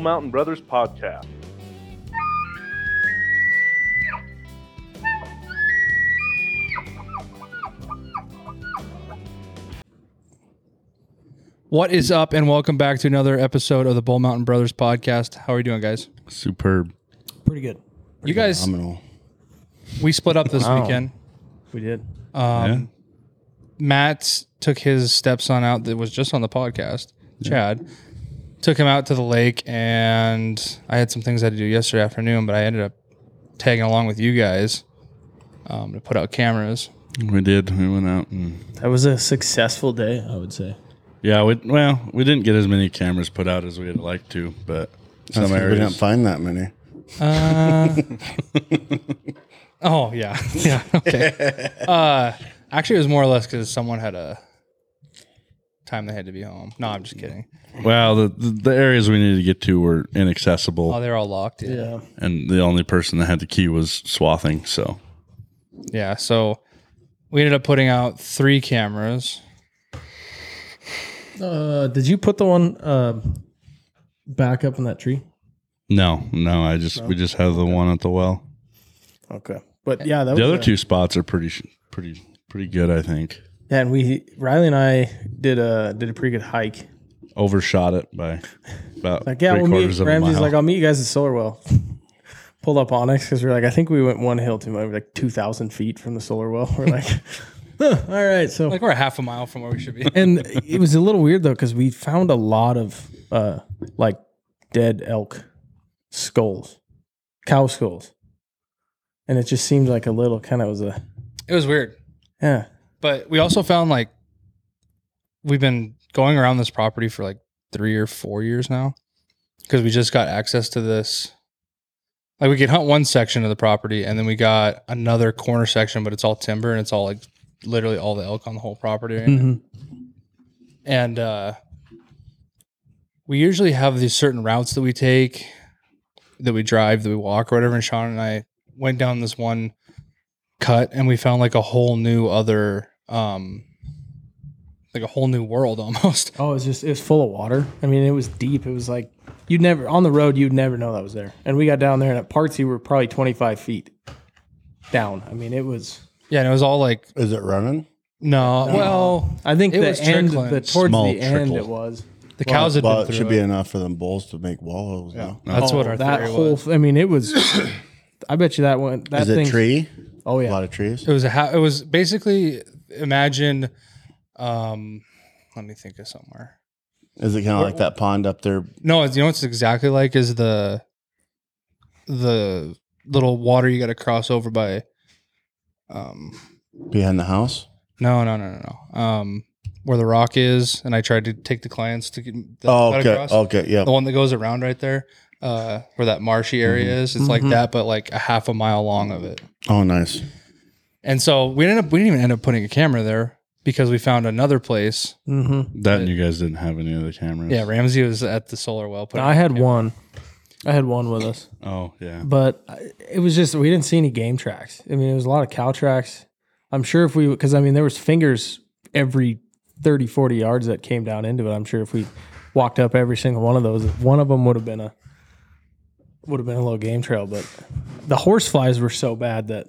Bull Mountain Brothers podcast. What is up, and welcome back to another episode of the Bull Mountain Brothers podcast. How are you doing, guys? Superb. Pretty good. You guys, Phenomenal. we split up this Wow. weekend. We did. Um, Matt took his stepson out that was just on the podcast. Chad took him out to the lake, and I had some things I had to do yesterday afternoon, but I ended up tagging along with you guys um, to put out cameras. We did. We went out and That was a successful day, I would say. yeah. We well, we didn't get as many cameras put out as we'd like to, but some That's 'cause we didn't areas. find that many. Uh, oh yeah, yeah. Okay. Uh, actually, it was more or less because someone had a time they had to be home. No, I'm just kidding. Well, the, the the areas we needed to get to were inaccessible, Oh, they're all locked. Yeah. Yeah. and the only person that had the key was swathing. So Yeah. So we ended up putting out three cameras. Uh, did you put the one uh, back up in that tree? no, no, I just we just have the one at the well. Okay. But yeah, that The was other a- two spots are pretty sh- pretty pretty good. I think Yeah, and we Riley and I did a did a pretty good hike. overshot it by about Like yeah, three we'll meet. quarters of a Ramsey's mile. like, I'll meet you guys at Solar Well. Pulled up onX because we're like, I think we went one hill to maybe like two thousand feet from the Solar Well. We're like, huh, all right, so Like we're a half a mile from where we should be. and it was a little weird though because we found a lot of uh like dead elk skulls cow skulls and it just seemed like a little kind of was a It was weird, yeah but we also found like we've been going around this property for like three or four years now because we just got access to this. Like we could hunt one section of the property, and then we got another corner section, but it's all timber and it's all like literally all the elk on the whole property. right now. and uh, we usually have these certain routes that we take, that we drive, that we walk, or whatever. And Sean and I went down this one cut, and we found like a whole new other, um, like a whole new world almost. oh it was just it was full of water i mean it was deep it was like you'd never on the road you'd never know that was there and we got down there and at parts you were probably 25 feet down i mean it was Yeah, and it was all like Is it running? no, well, i think It the was end trickling. the towards Small the end it was the cows had well, been it should it. be enough for them bulls to make wallows. Yeah. That's what Oh, our that theory whole was. i mean it was i bet you that went that Is it thing tree? oh yeah, A lot of trees. It was a ha- it was basically imagine, um, let me think of somewhere. Is it kind of like that pond up there? No, it's, you know what it's exactly like is the the little water you got to cross over by. Um, Behind the house? no, no, no, no, no. Um, where the rock is, and I tried to take the clients to get the Oh, okay. across. Okay. Yeah. the one that goes around right there, uh, where that marshy area is. It's like Mhm. that, but like a half a mile long of it. Oh, nice. And so we ended up we didn't even end up putting a camera there because we found another place. mm-hmm. that and you guys didn't have any of the cameras. Yeah, Ramsey was at the solar well. putting I a had one. I had one with us, Oh yeah. but it was just we didn't see any game tracks. I mean, it was a lot of cow tracks. I'm sure if we because I mean there was fingers every 30, 40 yards that came down into it. I'm sure if we walked up every single one of those, one of them would have been a would have been a little game trail. But the horse flies were so bad that,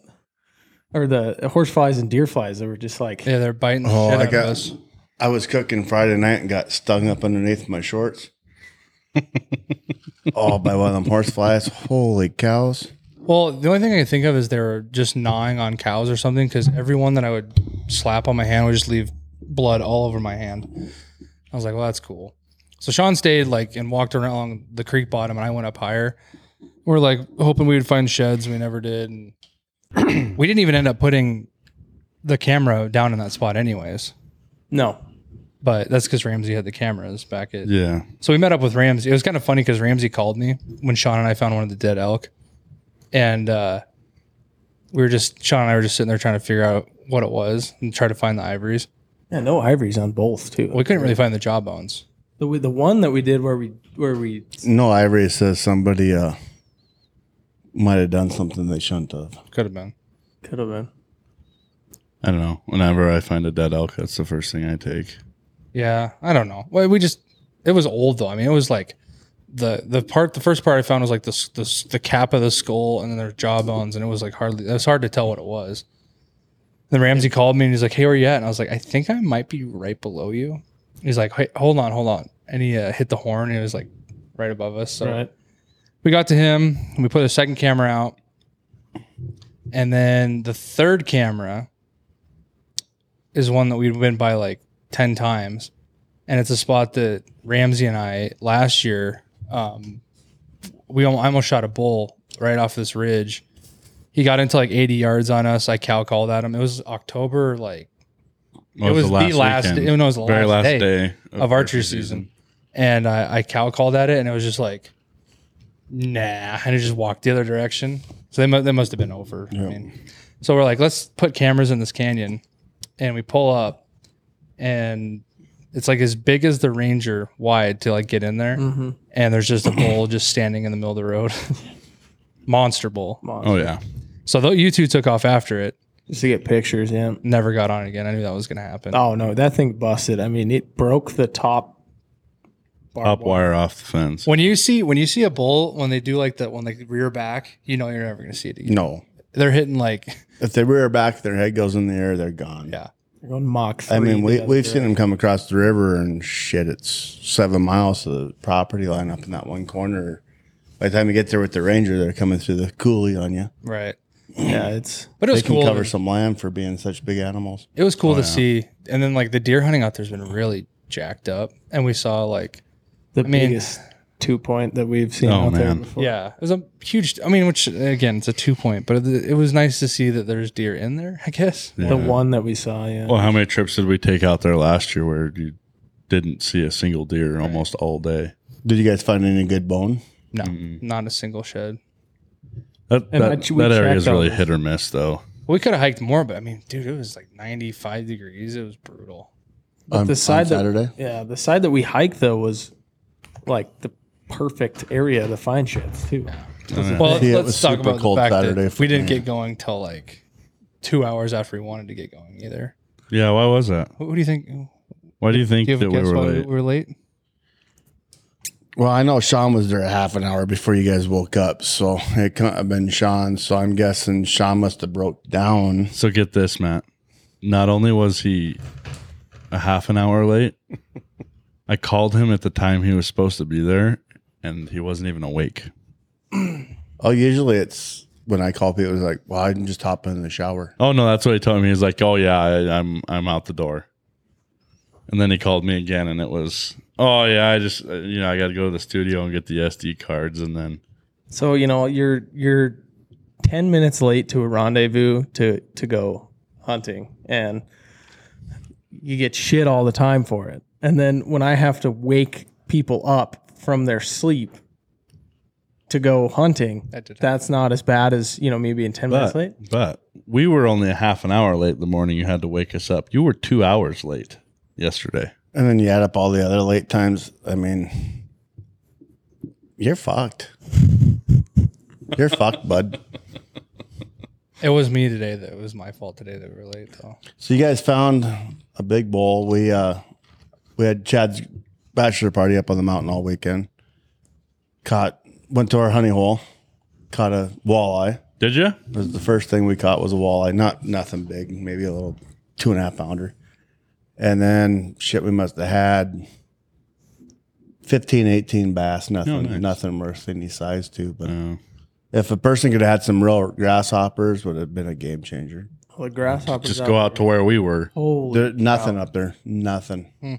or the horse flies and deer flies that were just like Yeah, they're biting the Oh, shit I out got- of us. I was cooking Friday night and got stung up underneath my shorts. oh, by one of them horse flies. Holy cows. Well, the only thing I can think of is they were just gnawing on cows or something because every one that I would slap on my hand would just leave blood all over my hand. I was like, well, that's cool. So Sean stayed like and walked around along the creek bottom, and I went up higher. We're like hoping we would find sheds. We never did, and we didn't even end up putting the camera down in that spot, anyways. no. But that's because Ramsey had the cameras back at Yeah. So we met up with Ramsey. It was kind of funny because Ramsey called me when Sean and I found one of the dead elk, and uh, we were just Sean and I were just sitting there trying to figure out what it was and try to find the ivories. Yeah, no ivories on both too. We couldn't really find the jaw bones. The the one that we did where we where we No, Ivory says somebody uh might have done something they shouldn't have. Could have been. could have been. I don't know. Whenever I find a dead elk, that's the first thing I take. Yeah, I don't know. Well, we just it was old though. I mean, it was like the the part the first part I found was like the s- the, the cap of the skull and then there's jawbones and it was like hardly it was hard to tell what it was. Then Ramsey called me and he's like, "Hey, where are you at?" And I was like, "I think I might be right below you." He's like, "Hey, hold on, hold on," and he uh, hit the horn. And it was like right above us. So Right. We got to him. We put a second camera out, and then the third camera is one that we've been by like ten times, and it's a spot that Ramsey and I last year, um, we almost shot a bull right off this ridge. He got into like 80 yards on us. I cow called at him. It was October, like it was the last- it was the very last last day day, of archery season. And I, I cow called at it, and it was just like, nah, and it just walked the other direction. So they, mu- they must have been over. I mean, so we're like, let's put cameras in this canyon, and we pull up, and it's like as big as the Ranger wide to like get in there, Mm-hmm. and there's just a bull just standing in the middle of the road, monster bull. Oh yeah, So though you two took off after it, Just to get pictures, yeah. never got on again. I knew that was gonna happen. Oh no, that thing busted. I mean, it broke the top. Barbed up wire off the fence. When you see when you see a bull when they do like the when they rear back, you know you're never gonna see it again. No. They're hitting like If they rear back, their head goes in the air, they're gone. yeah. They're going Mach. I mean, we we've seen them come across the river and shit. It's seven miles to the property line up in that one corner. By the time you get there with the ranger, they're coming through the coulee on you. Right. Yeah, it's But it was They can cool. cover some land for being such big animals. it was cool Oh, to yeah. see. And then like the deer hunting out there's been really jacked up. And we saw like the mean- biggest two point that we've seen Oh, out there man. before. yeah, it was a huge I mean, which again, it's a two point, but it, it was nice to see that there's deer in there, I guess. The one that we saw, yeah. Well, how many trips did we take out there last year where you didn't see a single deer almost all day? Did you guys find any good bone? No, not a single shed. That And that, I we that area checked is really on- hit or miss, though. We could have hiked more, but I mean, dude, it was like 95 degrees. It was brutal. But on, the side on that- Saturday? yeah, the side that we hiked though was like the perfect area to find shit too. Well, Yeah, it let's was talk super about the cold fact Saturday that for we didn't me. get going till like two hours after we wanted to get going either. Yeah, why was that? What, what do you think? Do Why do you think you have a that we guess were why late? we were late? Well, I know Sean was there a half an hour before you guys woke up, so it couldn't have been Sean. So I'm guessing Sean must have broke down. So get this, Matt. Not only was he a half an hour late, I called him at the time he was supposed to be there, and he wasn't even awake. Oh, usually it's when I call people, it's like, well, I can just hop in the shower. Oh no, that's what he told me. He's like, "Oh yeah, I, I'm I'm out the door." And then he called me again, and it was, "Oh yeah, I just uh, you know I got to go to the studio and get the SD cards, and then So you know you're you're ten minutes late to a rendezvous to to go hunting, and you get shit all the time for it. And then when I have to wake people up from their sleep to go hunting, That did that's not as bad as you know me being ten minutes late. but we were only a half an hour late the morning you had to wake us up. You were two hours late yesterday. And then you add up all the other late times. I mean, you're fucked. You're fucked, bud. It was me today. That it was my fault today that we were late though. So you guys found a big bull. We uh we had Chad's bachelor party up on the mountain all weekend. Caught went to our honey hole, caught a walleye. Did you? It was the first thing we caught was a walleye. Not nothing big, maybe a little two and a half pounder. And then shit we must have had 15, 18 bass, oh, nothing Oh, nice. nothing worth any size to. But if a person could have had some real grasshoppers, would have been a game changer. The grasshoppers. just go out to where we were. Holy There, nothing up there. Nothing. Hmm.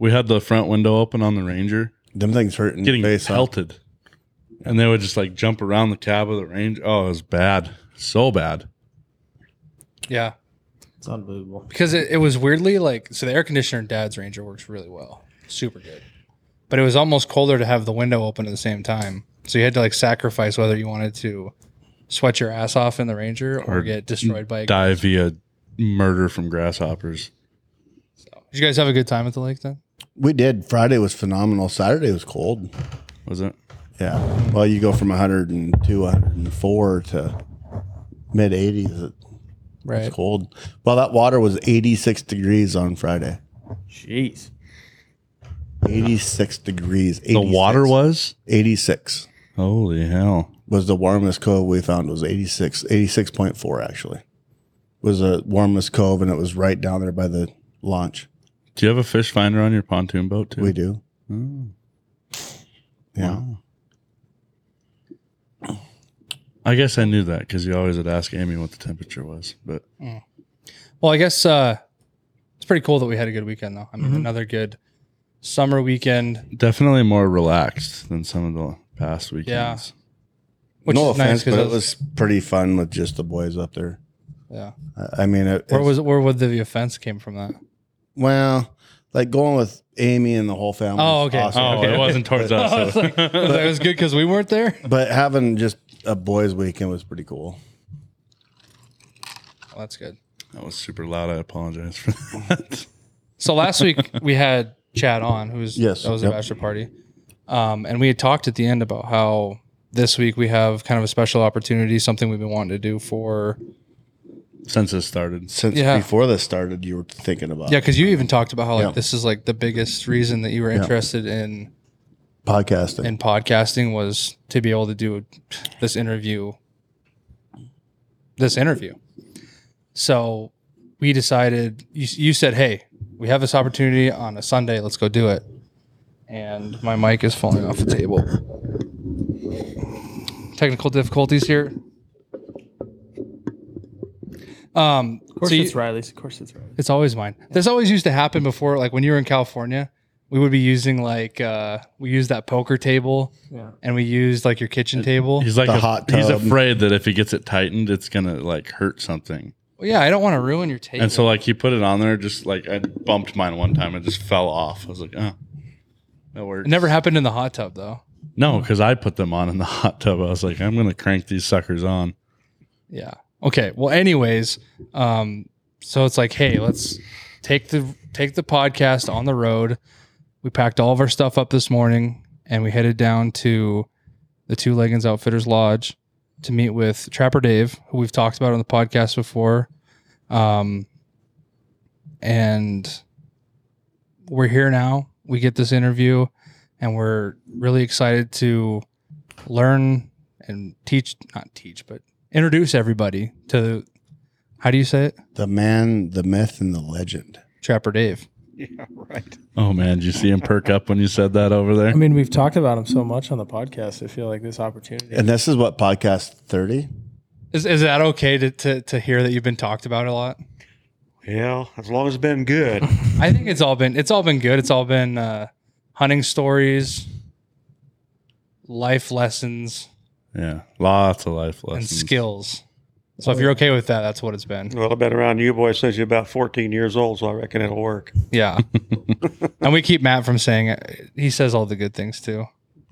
We had the front window open on the Ranger, Them things hurting getting face up. pelted, and they would just like jump around the cab of the Ranger. Oh, it was bad, so bad. Yeah, It's unbelievable. because it, it was weirdly like so the air conditioner in Dad's Ranger works really well, super good. But it was almost colder to have the window open at the same time, so you had to like sacrifice whether you wanted to sweat your ass off in the Ranger or, Or get destroyed by a Die via murder from grasshoppers. Did you guys have a good time at the lake then? We did. Friday was phenomenal. Saturday was cold. Was it? Yeah. Well, you go from 102, 104 to mid 80s. Right. It's cold. Well, that water was 86 degrees on Friday. Jeez. 86 degrees. The water was? 86 Holy hell. was the warmest cove we found. It was 86, 86.4 actually. Was the warmest cove and it was right down there by the launch. Do you have a fish finder on your pontoon boat too? We do. Oh, Yeah. wow. I guess I knew that because you always would ask Amy what the temperature was. But Well, I guess uh, it's pretty cool that we had a good weekend, though. I Mm-hmm. mean, another good summer weekend, definitely more relaxed than some of the past weekends. which no is nice offense, but because it was pretty fun with just the boys up there. yeah. I- I mean, it, Where was where would the offense came from that? Well, like going with Amy and the whole family. Oh, was okay. awesome. Oh, Okay. it wasn't towards us. I was like, was like, it was good because we weren't there. But having just a boys' weekend was pretty cool. Well, that's good. that was super loud. I apologize for that. So last week we had Chad on, who's Yes, that was a bachelor party, um, and we had talked at the end about how this week we have kind of a special opportunity, something we've been wanting to do for Since it started. Since Yeah. before this started, you were thinking about yeah, because you even talked about how like Yeah. this is like the biggest reason that you were interested in podcasting. in podcasting was to be able to do this interview this interview so we decided you, you said hey we have this opportunity on a sunday let's go do it and my mic is falling off the table technical difficulties here um Of course, so you- it's Riley's. Of course, it's Riley's. it's always mine. This always used to happen before, like when you were in California, we would be using like uh we used that poker table Yeah. and we used like your kitchen table. He's like The a- hot he's afraid that if he gets it tightened, it's gonna like hurt something. Well, yeah, I don't want to ruin your table. And so like he put it on there, just like I bumped mine one time it just fell off. I was like, oh, that works. it never happened in the hot tub though. No, because I put them on in the hot tub. I was like, I'm gonna crank these suckers on. Yeah. Okay. Well, anyways, um, so it's like, hey, let's take the take the podcast on the road. We packed all of our stuff up this morning and we headed down to the Two Leggings Outfitters Lodge to meet with Trapper Dave, who we've talked about on the podcast before. Um, and we're here now. We get this interview, and we're really excited to learn and teach, not teach, but introduce everybody to how do you say it? the man, the myth, and the legend. Trapper Dave. Yeah, right. Oh man, did you see him perk up when you said that over there? I mean, we've talked about him so much on the podcast. I feel like this opportunity. And this is what podcast 30? Is, is that okay to, to, to hear that you've been talked about a lot? Yeah, as long as it's been good. I think it's all been it's all been good. It's all been uh, hunting stories, life lessons, Yeah, lots of life lessons. and lessons. skills. So if you're okay with that, that's what it's been. well, I've been around you boys since you're about 14 years old, so I reckon it'll work. Yeah. and we keep Matt from saying it. He says all the good things too.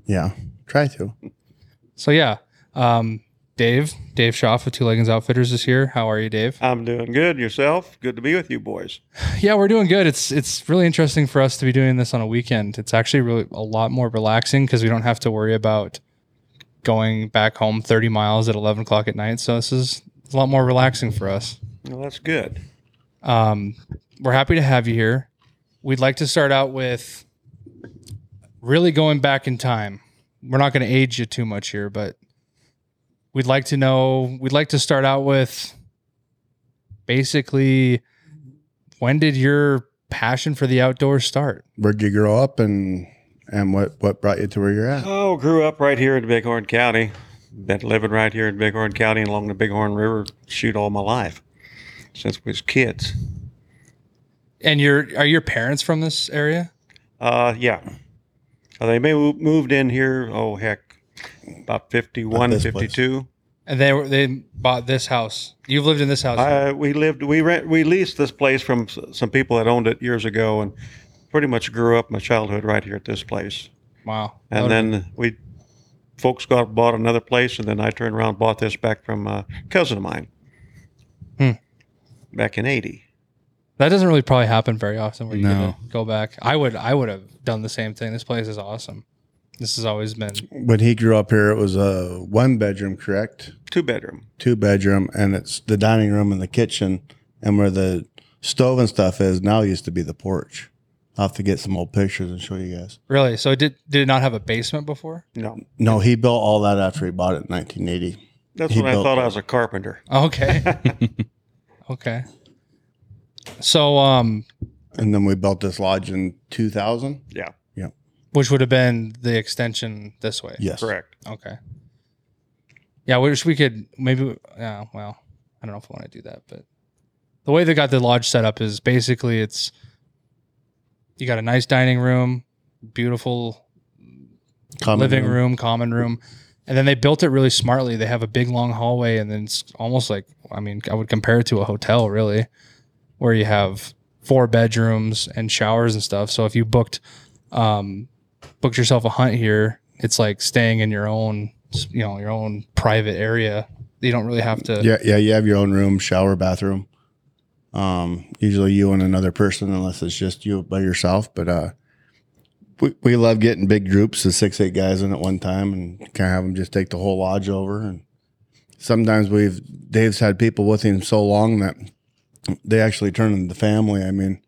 Yeah. Try to. So yeah, um, Dave, Dave Schaff of Two Leggings Outfitters is here. How are you, Dave? I'm doing good. Yourself? Good to be with you boys. Yeah, we're doing good. It's it's really interesting for us to be doing this on a weekend. It's actually really a lot more relaxing because we don't have to worry about going back home 30 miles at 11 o'clock at night. So this is a lot more relaxing for us. Well, that's good. Um, we're happy to have you here. We'd like to start out with really going back in time. We're not going to age you too much here, but we'd like to know. We'd like to start out with basically when did your passion for the outdoors start? Where'd you grow up and and what, what brought you to where you're at? Oh, grew up right here in Bighorn County. Been living right here in Bighorn County and along the Bighorn River shoot all my life since we was kids. And your are your parents from this area? Uh, yeah. Uh, they may moved in here, oh, heck, about 51, this place. 52. And they were they bought this house. You've lived in this house. Uh, we lived, we rent, we leased this place from some people that owned it years ago, and pretty much grew up my childhood right here at this place. wow. And then we, folks got bought another place, and then I turned around and bought this back from a cousin of mine. Hmm. Back in '80. That doesn't really probably happen very often where you No. go back. I would I would have done the same thing. This place is awesome. This has always been When he grew up here, it was a one bedroom, correct? Two bedroom. Two bedroom, and it's the dining room and the kitchen, and where the stove and stuff is now used to be the porch. I'll have to get some old pictures and show you guys. Really? So it did did it not have a basement before? No, No, he built all that after he bought it in 1980. that's He when I built- thought I was a carpenter. Okay. okay. So um And then we built this lodge in 2000. Yeah, Yeah. which would have been the extension this way. Yes. correct. Okay. Yeah, we wish we could maybe. Yeah, well, I don't know if I want to do that, but the way they got the lodge set up is basically it's you got a nice dining room, beautiful Common living room. common room, and then they built it really smartly. They have a big long hallway, and then it's almost like I mean, I would compare it to a hotel, really, where you have four bedrooms and showers and stuff. So if you booked, um, booked yourself a hunt here, it's like staying in your own, you know, your own private area. You don't really have to. Yeah, yeah, you have your own room, shower, bathroom. Um, usually you and another person, unless it's just you by yourself. But uh, we we love getting big groups of six, eight guys in at one time, and kind of have them just take the whole lodge over. And sometimes we've Dave's had people with him so long that they actually turn into family. I mean,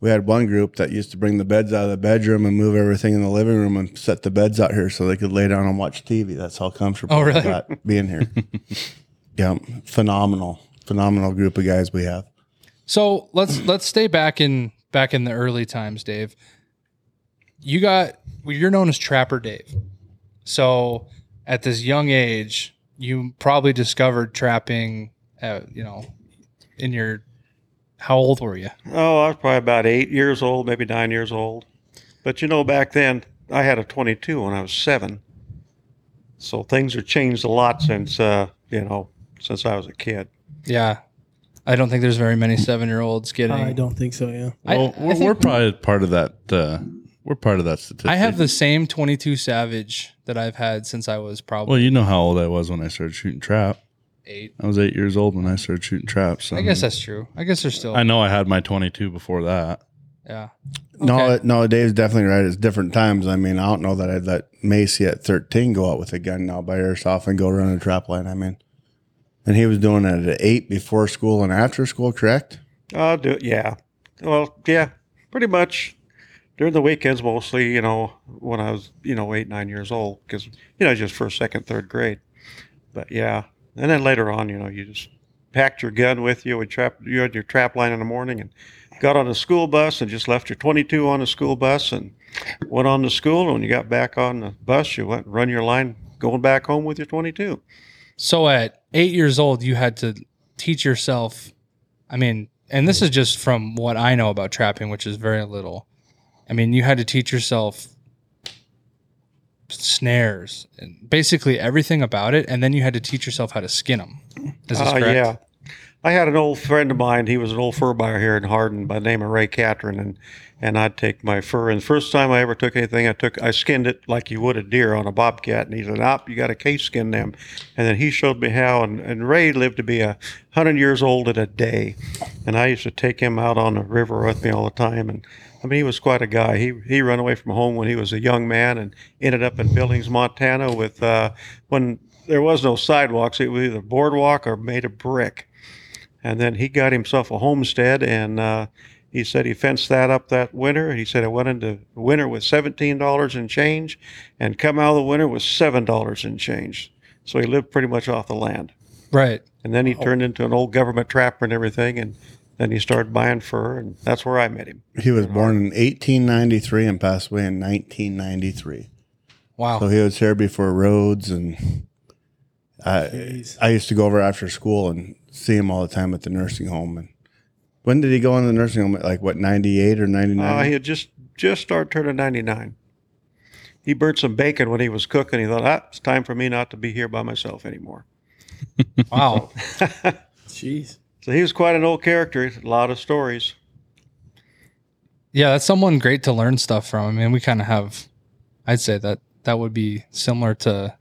we had one group that used to bring the beds out of the bedroom and move everything in the living room and set the beds out here so they could lay down and watch TV. That's how comfortable Oh, really? got being here. yeah, phenomenal, phenomenal group of guys we have. So let's let's stay back in back in the early times, Dave. You got well, you're known as Trapper Dave. So at this young age, you probably discovered trapping. At, you know, in your how old were you? Oh, I was probably about eight years old, maybe nine years old. But you know, back then I had a 22 when I was seven. So things have changed a lot since, uh, you know, since I was a kid. Yeah, I don't think there's very many seven year olds getting. I don't think so. Yeah. Well, I we're, think- we're probably part of that. Uh, we're part of that statistic. I have the same 22 Savage that I've had since I was probably Well, you know how old I was when I started shooting trap. eight. I was eight years old when I started shooting traps. So I guess that's true. I guess there's still. I know I had my 22 before that. Yeah. No, Okay. it- no, Dave's definitely right. It's different times. I mean, I don't know that I'd let Macy at 13 go out with a gun now by herself and go run a trap line. I mean, and he was doing it at eight before school and after school, correct? I'll do it. Yeah. Well, yeah, pretty much during the weekends, mostly, you know, when I was, you know, eight, nine years old, because, you know, just first, second, third grade. But yeah. And then later on, you know, you just packed your gun with you and trap, you had your trap line in the morning and got on a school bus and just left your 22 on the school bus and went on to school. And when you got back on the bus, you went and run your line going back home with your 22. So at eight years old, you had to teach yourself. I mean, and this is just from what I know about trapping, which is very little. I mean, you had to teach yourself snares and basically everything about it, and then you had to teach yourself how to skin them. Is this Uh, correct? yeah. I had an old friend of mine. He was an old fur buyer here in Hardin by the name of Ray Catron, and and I'd take my fur. And the first time I ever took anything, I took I skinned it like you would a deer on a bobcat. And he said, "Op, you got to case skin them." And then he showed me how. And, and Ray lived to be a hundred years old in a day, and I used to take him out on the river with me all the time. And I mean, he was quite a guy. He he ran away from home when he was a young man and ended up in Billings, Montana, with uh, when there was no sidewalks. It was either boardwalk or made of brick. And then he got himself a homestead, and uh, he said he fenced that up that winter. He said it went into winter with seventeen dollars in change, and come out of the winter with seven dollars in change. So he lived pretty much off the land. Right. And then he turned into an old government trapper and everything, and then he started buying fur, and that's where I met him. He was born in 1893 and passed away in 1993. Wow. So he was here before roads, and I, I used to go over after school and see him all the time at the nursing home. And when did he go in the nursing home? Like what, 98 or 99? Uh, he had just just started turning ninety nine. He burnt some bacon when he was cooking. He thought, ah, it's time for me not to be here by myself anymore. wow. Jeez. So he was quite an old character. A lot of stories. Yeah, that's someone great to learn stuff from. I mean, we kind of have, I'd say that that would be similar to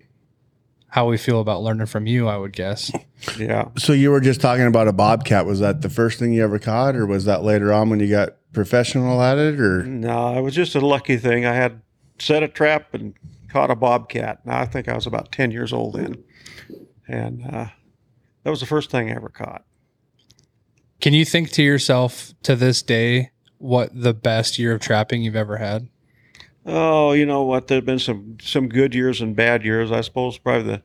how we feel about learning from you, I would guess. Yeah. so you were just talking about a bobcat. Was that the first thing you ever caught, or was that later on when you got professional at it? Or No, it was just a lucky thing. I had set a trap and caught a bobcat. Now I think I was about ten years old then, and uh, that was the first thing I ever caught. Can you think to yourself to this day what the best year of trapping you've ever had? Oh, you know what? There've been some some good years and bad years. I suppose probably the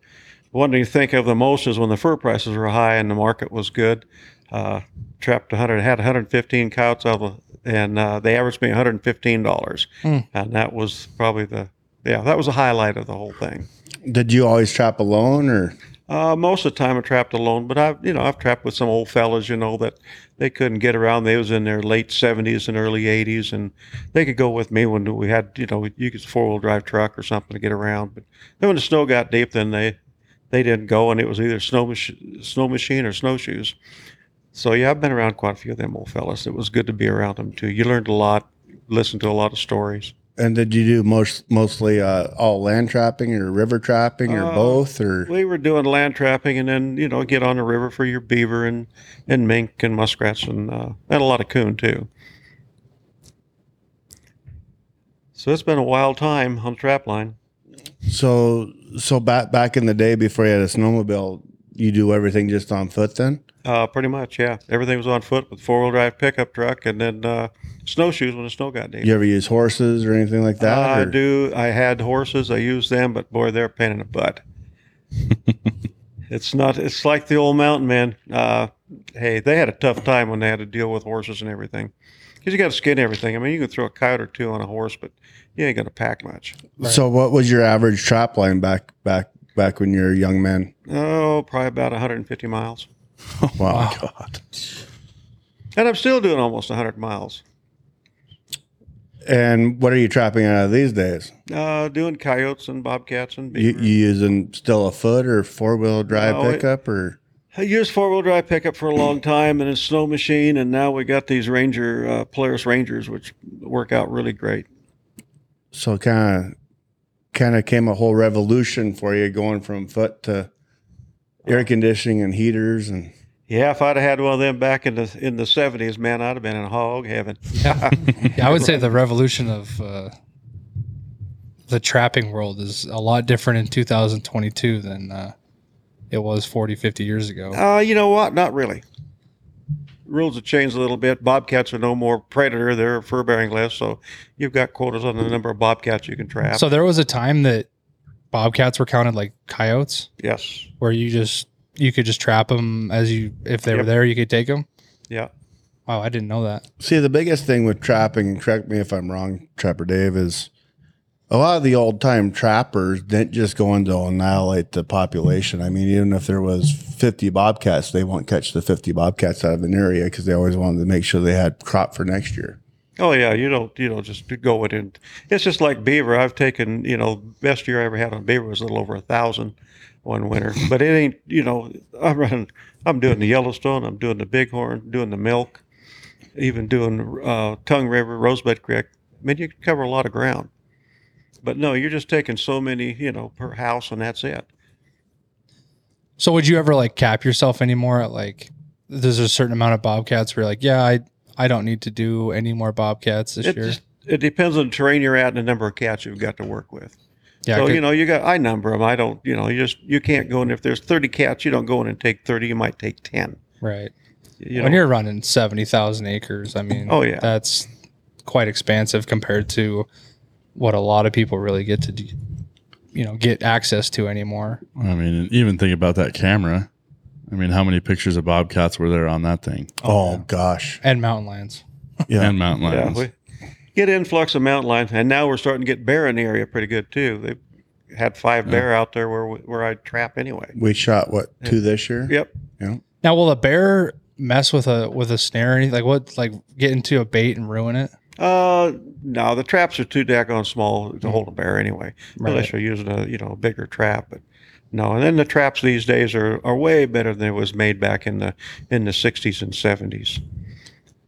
one you think of the most is when the fur prices were high and the market was good. Uh, trapped 100, had 115 coyotes out of and uh, they averaged me 115 dollars, Hmm. and that was probably the yeah that was the highlight of the whole thing. Did you always trap alone or? Uh, most of the time I trapped alone, but I've you know I've trapped with some old fellas, you know that they couldn't get around. They was in their late seventies and early eighties, and they could go with me when we had you know you could four wheel drive truck or something to get around. But then when the snow got deep, then they they didn't go, and it was either snow mach- snow machine or snowshoes. So yeah, I've been around quite a few of them old fellas. It was good to be around them too. You learned a lot, listened to a lot of stories. And did you do most mostly uh, all land trapping or river trapping or Uh, both or? We were doing land trapping, and then you know get on the river for your beaver and and mink and muskrats and uh, and a lot of coon too. So it's been a wild time on the trap line. So so back back in the day before you had a snowmobile, you do everything just on foot then? Uh, pretty much, yeah. Everything was on foot with four wheel drive pickup truck, and then uh, snowshoes when the snow got deep. You ever use horses or anything like that? I do. I had horses. I used them, but boy, they're a pain in the butt. it's not. It's like the old mountain man. Uh, hey, they had a tough time when they had to deal with horses and everything, because you got to skin everything. I mean, you can throw a coyote or two on a horse, but you ain't gonna pack much. So what was your average trap line back back back when you were a young man? Oh, probably about 150 miles, Wow. God. and I'm still doing almost 100 miles. And what are you trapping out of these days? Uh, doing coyotes and bobcats and You, you using still a foot or four wheel drive No, it- pickup or? I used four wheel drive pickup for a long time and a snow machine, and now we got these Ranger uh, Polaris Rangers, which work out really great. So kind of kind of came a whole revolution for you going from foot to air conditioning and heaters and Yeah, if I'd have had one of them back in the in the seventies, man, I'd have been in hog heaven. Yeah, yeah I would say the revolution of uh, the trapping world is a lot different in 2022 than uh, it was 40, 50 years ago. Uh, you know what? Not really. Rules have changed a little bit. Bobcats are no more predator; they're fur bearing less. So you've got quotas on the number of bobcats you can trap. So there was a time that bobcats were counted like coyotes, yes, where you just you could just trap them as you if they were there, you could take them. yeah. Wow, I didn't know that. See, the biggest thing with trapping, and correct me if I'm wrong, Trapper Dave, is a lot of the old time trappers didn't just go in to annihilate the population. I mean, even if there was 50 bobcats, they won't catch the 50 bobcats out of an area because they always wanted to make sure they had crop for next year. Oh yeah, you don't you know just go it. It's just like beaver. I've taken you know best year I ever had on beaver was a little over a thousand one winter. But it ain't you know I'm running. I'm doing the Yellowstone. I'm doing the Bighorn. Doing the Milk. Even doing uh, Tongue River, Rosebud Creek. I mean, you cover a lot of ground. But no, you're just taking so many you know per house, and that's it. So would you ever like cap yourself anymore at like there's a certain amount of bobcats where you're like, yeah, I I don't need to do any more bobcats this It year. just it depends on the terrain you're at and the number of cats you've got to work with. yeah, so could- you know, you got I number them. I don't, you know, you just you can't go in if there's 30 cats, you don't go in and take 30. You might take 10. right. You when you're running 70,000 acres, I mean, Oh, yeah. that's quite expansive compared to what a lot of people really get to you know, get access to anymore. I mean, even think about that camera. I mean, how many pictures of bobcats were there on that thing? Oh, gosh. And mountain lions. Yeah. And mountain yeah, lions. we get influx of mountain lion, and now we're starting to get bear in the area pretty good too. They had five bear out there where where I trap anyway. We shot, what, two this year? Yep. Yeah. Now, will a bear mess with a with a snare or anything? Like what? Like get into a bait and ruin it? Uh, no, the traps are too daggone small to hold a bear anyway, unless you're using a you know a bigger trap. But no, and then the traps these days are, are way better than it was made back in the in the 60s and 70s.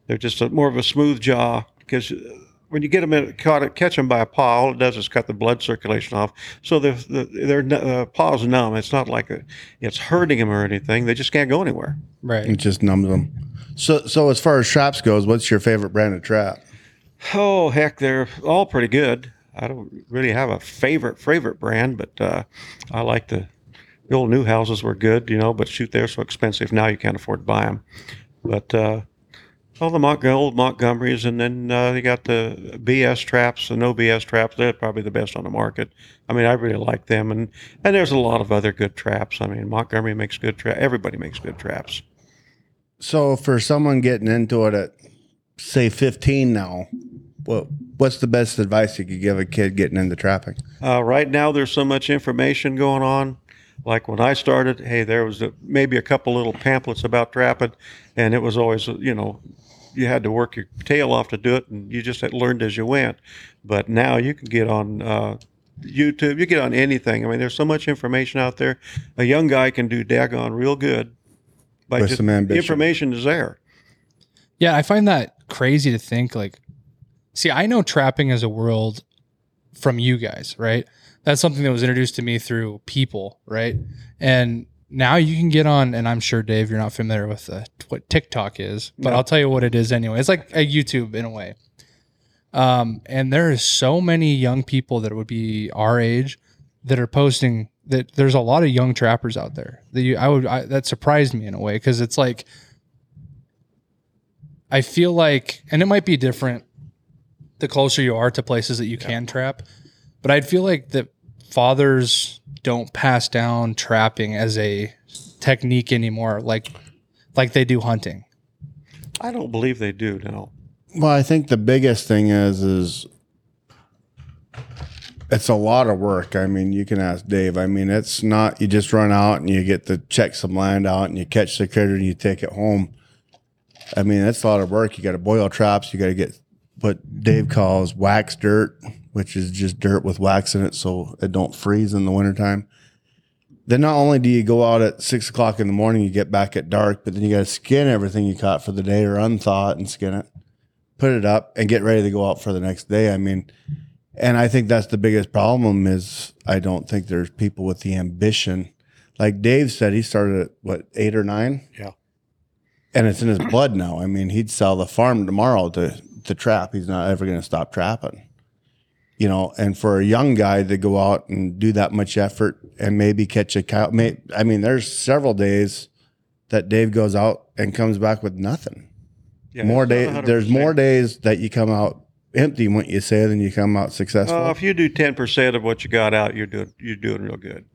They're just a, more of a smooth jaw because when you get them in, caught it, catch them by a paw, all it does is cut the blood circulation off. So the, the, their uh, paw's numb. It's not like a, it's hurting them or anything. They just can't go anywhere. Right. It just numbs them. So, so as far as traps goes, what's your favorite brand of trap? Oh heck, they're all pretty good. I don't really have a favorite favorite brand, but uh, I like the the old Newhouses were good, you know. But shoot, they're so expensive now you can't afford to buy them. But uh, all the Mont- old Montgomerys, and then uh, you got the BS traps, the no BS traps. They're probably the best on the market. I mean, I really like them, and and there's a lot of other good traps. I mean, Montgomery makes good traps. Everybody makes good traps. So for someone getting into it at say 15 now, what what's the best advice you could give a kid getting into trapping? Uh, right now, there's so much information going on. Like when I started, hey, there was a, maybe a couple little pamphlets about trapping, and it was always, you know, you had to work your tail off to do it, and you just had learned as you went. But now you can get on uh, YouTube, you get on anything. I mean, there's so much information out there. A young guy can do daggone real good by With just some the information is there. Yeah, I find that crazy to think like see, I know trapping as a world from you guys, right? That's something that was introduced to me through people, right? And now you can get on and I'm sure Dave you're not familiar with uh, what TikTok is, but No. I'll tell you what it is anyway. It's like a YouTube in a way. Um and there is so many young people that would be our age that are posting that there's a lot of young trappers out there that you I would I, that surprised me in a way because it's like I feel like, and it might be different the closer you are to places that you can trap, but I'd feel like that fathers don't pass down trapping as a technique anymore, like like they do hunting. I don't believe they do. No. Well, I think the biggest thing is is it's a lot of work. I mean, you can ask Dave. I mean, it's not you just run out and you get to check some land out and you catch the critter and you take it home. I mean, that's a lot of work. You got to boil traps. You got to get what Dave calls wax dirt, which is just dirt with wax in it, so it don't freeze in the wintertime. Then not only do you go out at six o'clock in the morning, you get back at dark, but then you got to skin everything you caught for the day or unthaw it and skin it put it up and get ready to go out for the next day. I mean, and I think that's the biggest problem is I don't think there's people with the ambition. Like Dave said, he started at what eight or nine. Yeah. And it's in his blood now. I mean, he'd sell the farm tomorrow to to trap. He's not ever going to stop trapping. You know, and for a young guy to go out and do that much effort and maybe catch a cow, may, I mean, there's several days that Dave goes out and comes back with nothing Yeah, more it's days. There's more days that you come out empty, what you say, than you come out successful. Uh, if you do ten percent of what you got out, you're doing you're doing real good.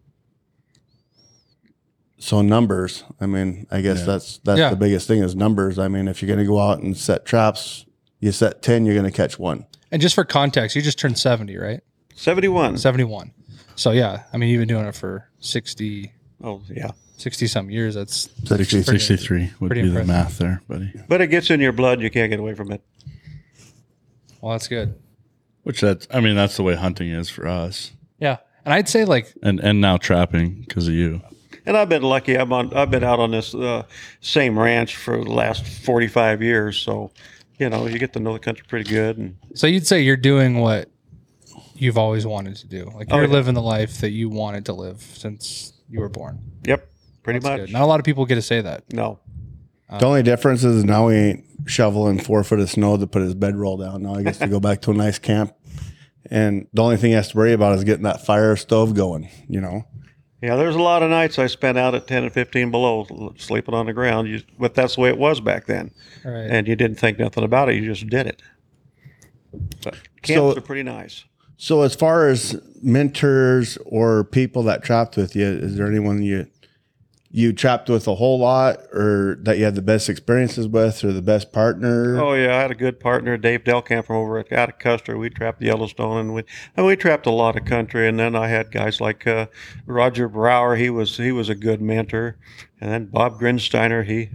so numbers. I mean, I guess Yeah. that's that's Yeah. the biggest thing is numbers. I mean, if you're going to go out and set traps, you set ten, you're going to catch one. And just for context, you just turned 70, right? Seventy-one. 71. So yeah, I mean, you've been doing it for 60, Oh yeah, 60 some years. That's 60, 63 would pretty be the math there, buddy. but it gets in your blood. You can't get away from it. well, that's good. Which that's, I mean, that's the way hunting is for us. Yeah. And I'd say like And and now trapping because of you. And I've been lucky. I'm on. I've been out on this uh, same ranch for the last forty-five years. So, you know, you get to know the country pretty good. And So you'd say you're doing what you've always wanted to do. Like Oh, you're yeah. living the life that you wanted to live since you were born. yep, pretty That's much. good. Not a lot of people get to say that. No. Uh, the only difference is now he ain't shoveling four foot of snow to put his bedroll down. Now he gets to go back to a nice camp. And the only thing he has to worry about is getting that fire stove going, you know. Yeah, there's a lot of nights I spent out at ten and fifteen below, sleeping on the ground. You, but that's the way it was back then. All right. And you didn't think nothing about it. You just did it. But camps So- are pretty nice. So as far as mentors or people that trapped with you, is there anyone you you trapped with a whole lot or that you had the best experiences with or the best partner? Oh yeah, I had a good partner, Dave Delcamp from over at out of Custer. We trapped Yellowstone, and we and we trapped a lot of country. And then I had guys like uh, Roger Brower. He was he was a good mentor, and then Bob Grinsteiner. He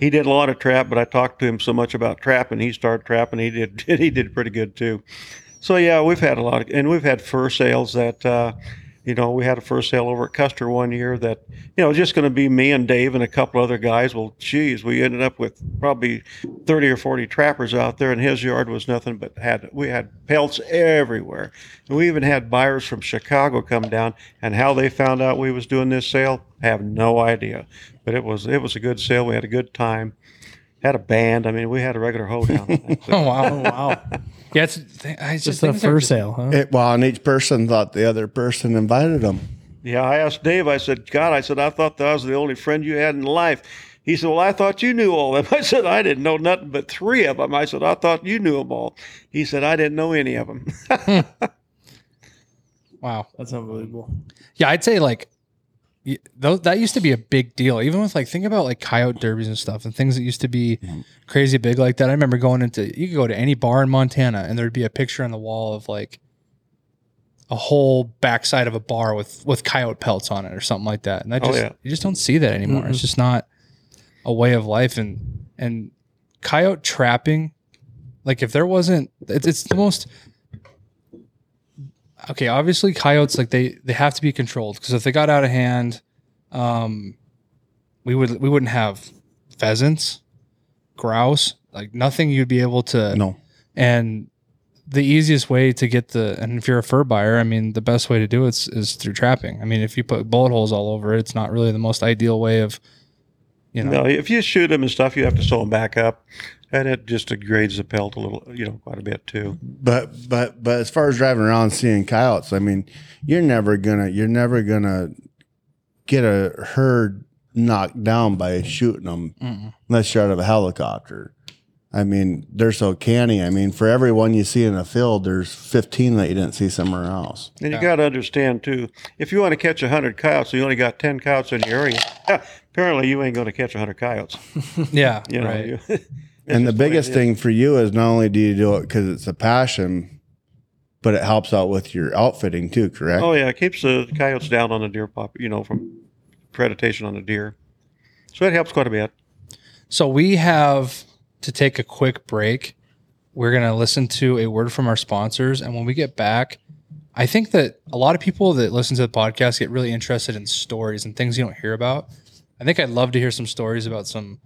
he did a lot of trap, but I talked to him so much about trapping. He started trapping. He did he did pretty good too. So yeah, we've had a lot of, and we've had fur sales that. Uh, you know, we had a first sale over at Custer one year that, you know, just going to be me and Dave and a couple other guys. Well, geez, we ended up with probably 30 or 40 trappers out there, and his yard was nothing but had, we had pelts everywhere. And we even had buyers from Chicago come down, and how they found out we was doing this sale, I have no idea. But it was, it was a good sale. We had a good time. Had a band. I mean, we had a regular hoedown. oh wow. Oh, wow. Yeah, it's, th- I Just just a things are fur just- sale, huh? It, well, and each person thought the other person invited them. Yeah, I asked Dave. I said, God, I said, I thought that I was the only friend you had in life. He said, Well, I thought you knew all of them. I said, I didn't know nothing but three of them. I said, I thought you knew them all. He said, I didn't know any of them. Hmm. Wow. That's unbelievable. Yeah, I'd say like y- those that used to be a big deal. Even with like think about like coyote derbies and stuff and things that used to be mm-hmm. crazy big like that. I remember going into you could go to any bar in Montana and there'd be a picture on the wall of like a whole backside of a bar with with coyote pelts on it or something like that. And that Oh, just yeah. you just don't see that anymore. It's just not a way of life and and coyote trapping like if there wasn't it's, it's the most okay obviously coyotes like they they have to be controlled because if they got out of hand um we would we wouldn't have pheasants grouse like nothing you'd be able to No. and the easiest way to get the and if you're a fur buyer i mean the best way to do it is, is through trapping i mean if you put bullet holes all over it it's not really the most ideal way of you know no, if you shoot them and stuff, you have to sew them back up. And it just degrades the pelt a little, you know, quite a bit too. But but but as far as driving around seeing coyotes, I mean, you're never gonna you're never gonna get a herd knocked down by shooting them Mm-mm. unless you're out of a helicopter. I mean, they're so canny. I mean, for every one you see in a field, there's 15 that you didn't see somewhere else. And you Yeah. got to understand too, if you want to catch 100 coyotes, you only got 10 coyotes in your area. Apparently, you ain't going to catch 100 coyotes. yeah You know, right you- and the just way it biggest thing for you is not only do you do it because it's a passion, but it helps out with your outfitting too, correct? Oh yeah, it keeps the coyotes down on the deer pop, you know, from predation on the deer. So it helps quite a bit. So we have to take a quick break. We're going to listen to a word from our sponsors. And when we get back, I think that a lot of people that listen to the podcast get really interested in stories and things you don't hear about. I think I'd love to hear some stories about some,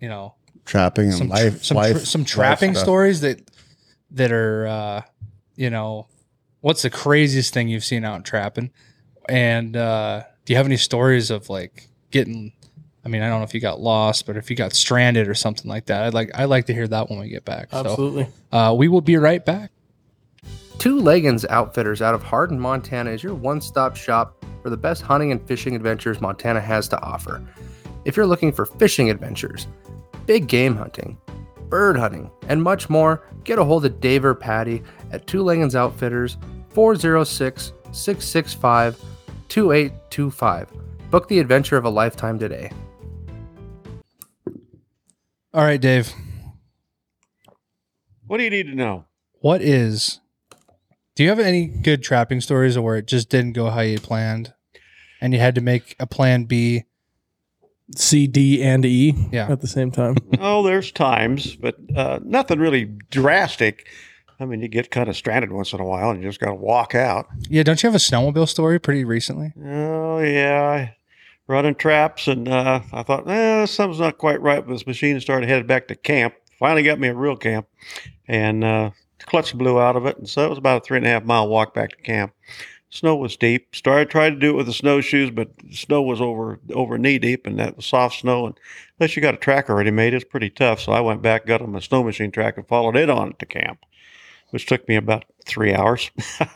you know, Trapping and some tr- life, some, life, tr- some trapping stuff. stories that that are, uh, you know, what's the craziest thing you've seen out trapping? And uh, do you have any stories of like getting? I mean, I don't know if you got lost, but if you got stranded or something like that, I'd like I'd like to hear that when we get back. Absolutely. So uh, we will be right back. Two Leggins Outfitters out of Hardin, Montana is your one stop shop for the best hunting and fishing adventures Montana has to offer. If you're looking for fishing adventures, big game hunting, bird hunting, and much more, get a hold of Dave or Patty at Two Leggins Outfitters 406 665 2825. Book the adventure of a lifetime today. All right, Dave. What do you need to know? What is? Do you have any good trapping stories, or where it just didn't go how you planned, and you had to make a plan B? C, D, and E Yeah. at the same time. oh, there's times, but uh, nothing really drastic. I mean, you get kind of stranded once in a while, and you just got to walk out. Yeah, don't you have a snowmobile story pretty recently? Oh yeah, running traps, and uh, I thought, eh, something's not quite right with this machine. and Started headed back to camp. Finally got me a real camp, and uh, the clutch blew out of it, and so it was about a three and a half mile walk back to camp. Snow was deep. Started trying to do it with the snowshoes, but the snow was over over knee deep, and that was soft snow. And unless you got a track already made, it's pretty tough. So I went back, got on my snow machine track, and followed it on to camp, which took me about three hours.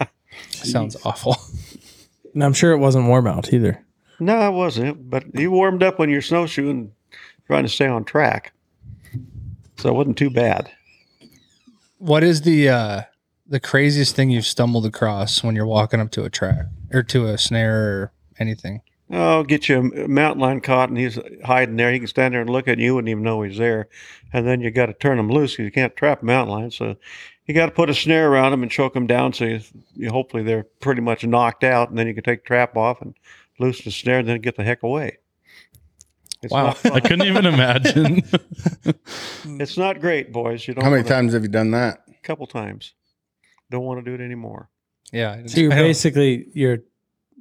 Sounds awful. And I'm sure it wasn't warm out either. No, it wasn't. But you warmed up when you're snowshoeing, trying to stay on track. So it wasn't too bad. What is the uh the craziest thing you've stumbled across when you're walking up to a track or to a snare or anything? Oh, get you a mountain lion caught and he's hiding there. He can stand there and look at you, and you wouldn't even know he's there. And then you got to turn him loose because you can't trap a mountain lion. So you got to put a snare around him and choke him down. So you, you hopefully they're pretty much knocked out. And then you can take the trap off and loose the snare and then get the heck away. It's Wow. I couldn't even imagine. it's not great, boys. You don't How many wanna- times have you done that? A couple times. Don't want to do it anymore. Yeah. So you're basically you're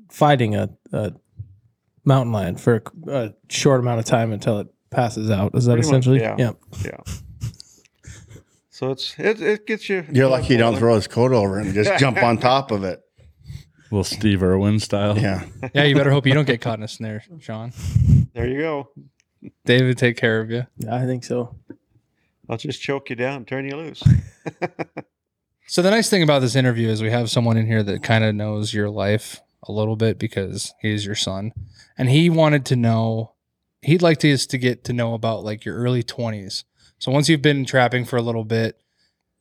fighting a, a mountain lion for a, a short amount of time until it passes out. Is that Pretty much, essentially? yeah. Yeah. So it's it, it gets you. You're lucky you don't throw his coat over and just jump on top of it. Little Steve Irwin style. Yeah. yeah, you better hope you don't get caught in a snare, Sean. There you go. David, take care of you. Yeah, I think so. I'll just choke you down, and turn you loose. So the nice thing about this interview is we have someone in here that kind of knows your life a little bit because he is your son, and he wanted to know he'd like to us to get to know about like your early 20s. So once you've been trapping for a little bit,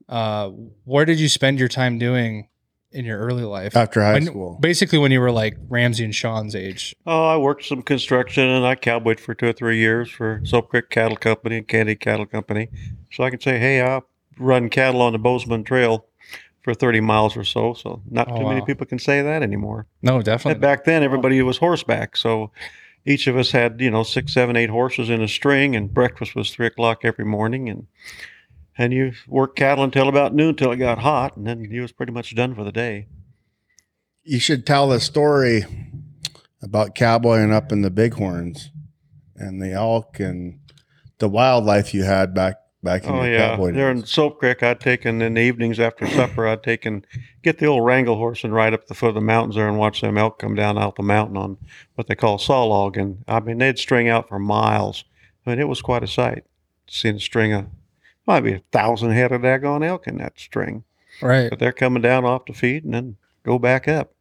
uh, where did you spend your time doing in your early life? After high When- school. Basically, when you were like Ramsey and Sean's age. Oh, I worked some construction and I cowboyed for two or three years for Soap Creek Cattle Company and Candy Cattle Company. So I can say, hey, I run cattle on the Bozeman Trail for 30 miles or so. So not Oh, too many people can say that anymore. No, And definitely. back then, everybody was horseback. So each of us had, you know, six, seven, eight horses in a string, and breakfast was three o'clock every morning. And and you worked cattle until about noon till it got hot, and then you was pretty much done for the day. You should tell the story about cowboying up in the bighorns and the elk and the wildlife you had back back in Oh your yeah, cowboy there in days. Soap Creek, I'd taken in the evenings after supper. I'd taken get the old wrangle horse and ride up the foot of the mountains there and watch them elk come down out the mountain on what they call saw log. And I mean, they'd string out for miles. I mean, it was quite a sight seeing a string of might be a thousand head of daggone elk in that string. right. But they're coming down off the feed and then go back up.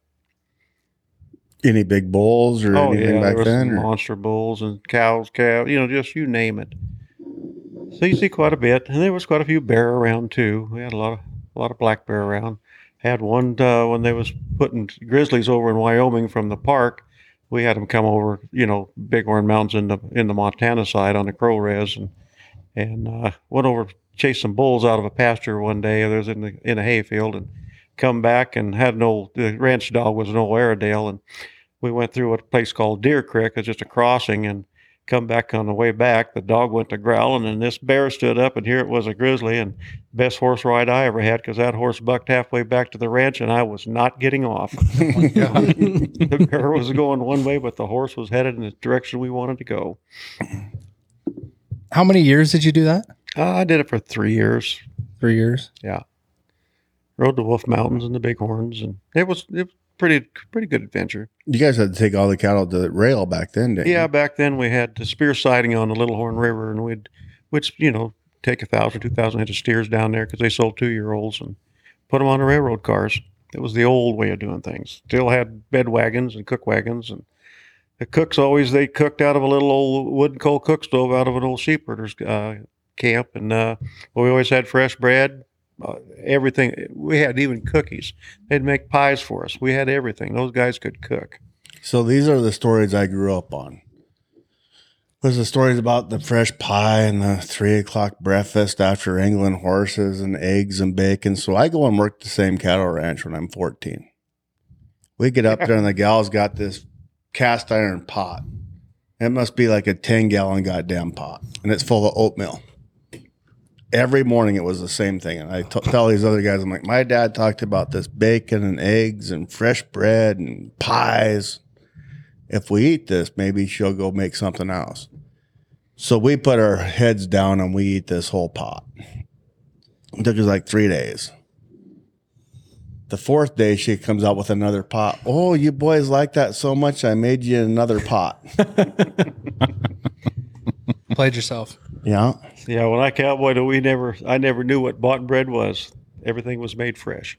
Any big bulls or Oh anything yeah, there back was then? some or- monster bulls and cows, calves, you know, just you name it. So you see quite a bit, and there was quite a few bear around too. We had a lot of a lot of black bear around. Had one uh, when they was putting grizzlies over in Wyoming from the park. We had them come over, you know, Bighorn Mountains in the in the Montana side on the Crow Res, and and uh, went over chased some bulls out of a pasture one day. There was in the in a hayfield, and come back and had an old the ranch dog was an old Airedale, and we went through a place called Deer Creek. It's just a crossing, and come back on the way back. The dog went to growling, and this bear stood up, and here it was a grizzly, and best horse ride I ever had because that horse bucked halfway back to the ranch, and I was not getting off. the bear was going one way, but the horse was headed in the direction we wanted to go. How many years did you do that? Uh, I did it for three years. Three years. Yeah. Rode the Wolf Mountains and the Bighorns, and it was it was pretty pretty good adventure. You guys had to take all the cattle to the rail back then, didn't Yeah, you? back then we had the spear siding on the Little Horn River, and we'd, which you know, take a thousand, two thousand head of steers down there because they sold two year olds and put them on the railroad cars. It was the old way of doing things. Still had bed wagons and cook wagons, and the cooks always they cooked out of a little old wooden coal cook stove out of an old sheepherder's uh, camp, and uh, we always had fresh bread. Uh, everything we had even cookies they'd make pies for us we had everything those guys could cook So these are the stories I grew up on. Was the stories about the fresh pie and the three o'clock breakfast after England horses and eggs and bacon. So I go and work the same cattle ranch when I'm 14. We get up there and the gal's got this cast iron pot. It must be like a 10 gallon goddamn pot and it's full of oatmeal. Every morning it was the same thing. And I t- tell these other guys, I'm like, my dad talked about this bacon and eggs and fresh bread and pies if we eat this, maybe she'll go make something else. So we put our heads down and we eat this whole pot. It took us like three days. The fourth day, she comes out with another pot. Oh, you boys like that so much, I made you another pot. Played yourself. yeah. Yeah, when I cowboyed, we never, I never knew what bought bread was. Everything was made fresh.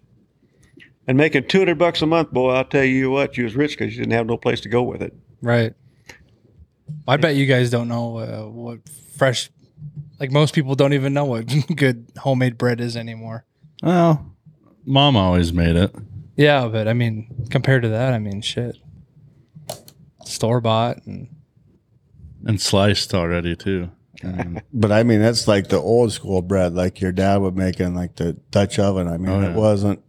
And making two hundred bucks a month, boy, I'll tell you what, you was rich because you didn't have no place to go with it. Right. I bet you guys don't know uh, what fresh. Like most people don't even know what good homemade bread is anymore. Well, mom always made it. Yeah, but I mean, compared to that, I mean, shit. Store bought and and sliced already too. I But I mean, that's like the old school bread, like your dad would make in like the Dutch oven. I mean, Oh, it wasn't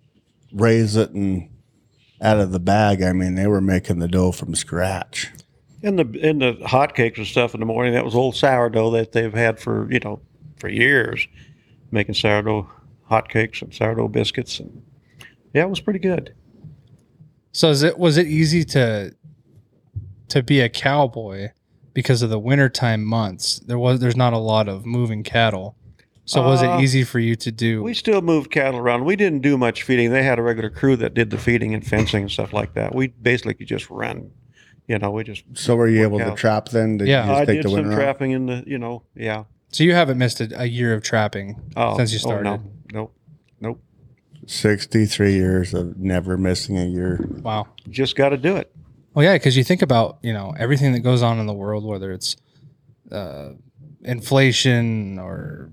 raise it and out of the bag. I mean, they were making the dough from scratch. And the and the hotcakes and stuff in the morning, that was old sourdough that they've had for you know for years, making sourdough hotcakes and sourdough biscuits, and yeah, it was pretty good. so is it was it easy to to be a cowboy because of the wintertime months? There was there's not a lot of moving cattle. So was Uh, it easy for you to do? We still moved cattle around. We didn't do much feeding. They had a regular crew that did the feeding and fencing and stuff like that. We basically could just run. You know, we just So were you able to out. trap then? Did Yeah. you just I take did the some winter off? trapping in the you know yeah so you haven't missed a, a year of trapping oh, since you oh, started. no nope nope 63 years of never missing a year. Wow. just got to do it. Well, yeah, because you think about you know everything that goes on in the world, whether it's uh, inflation or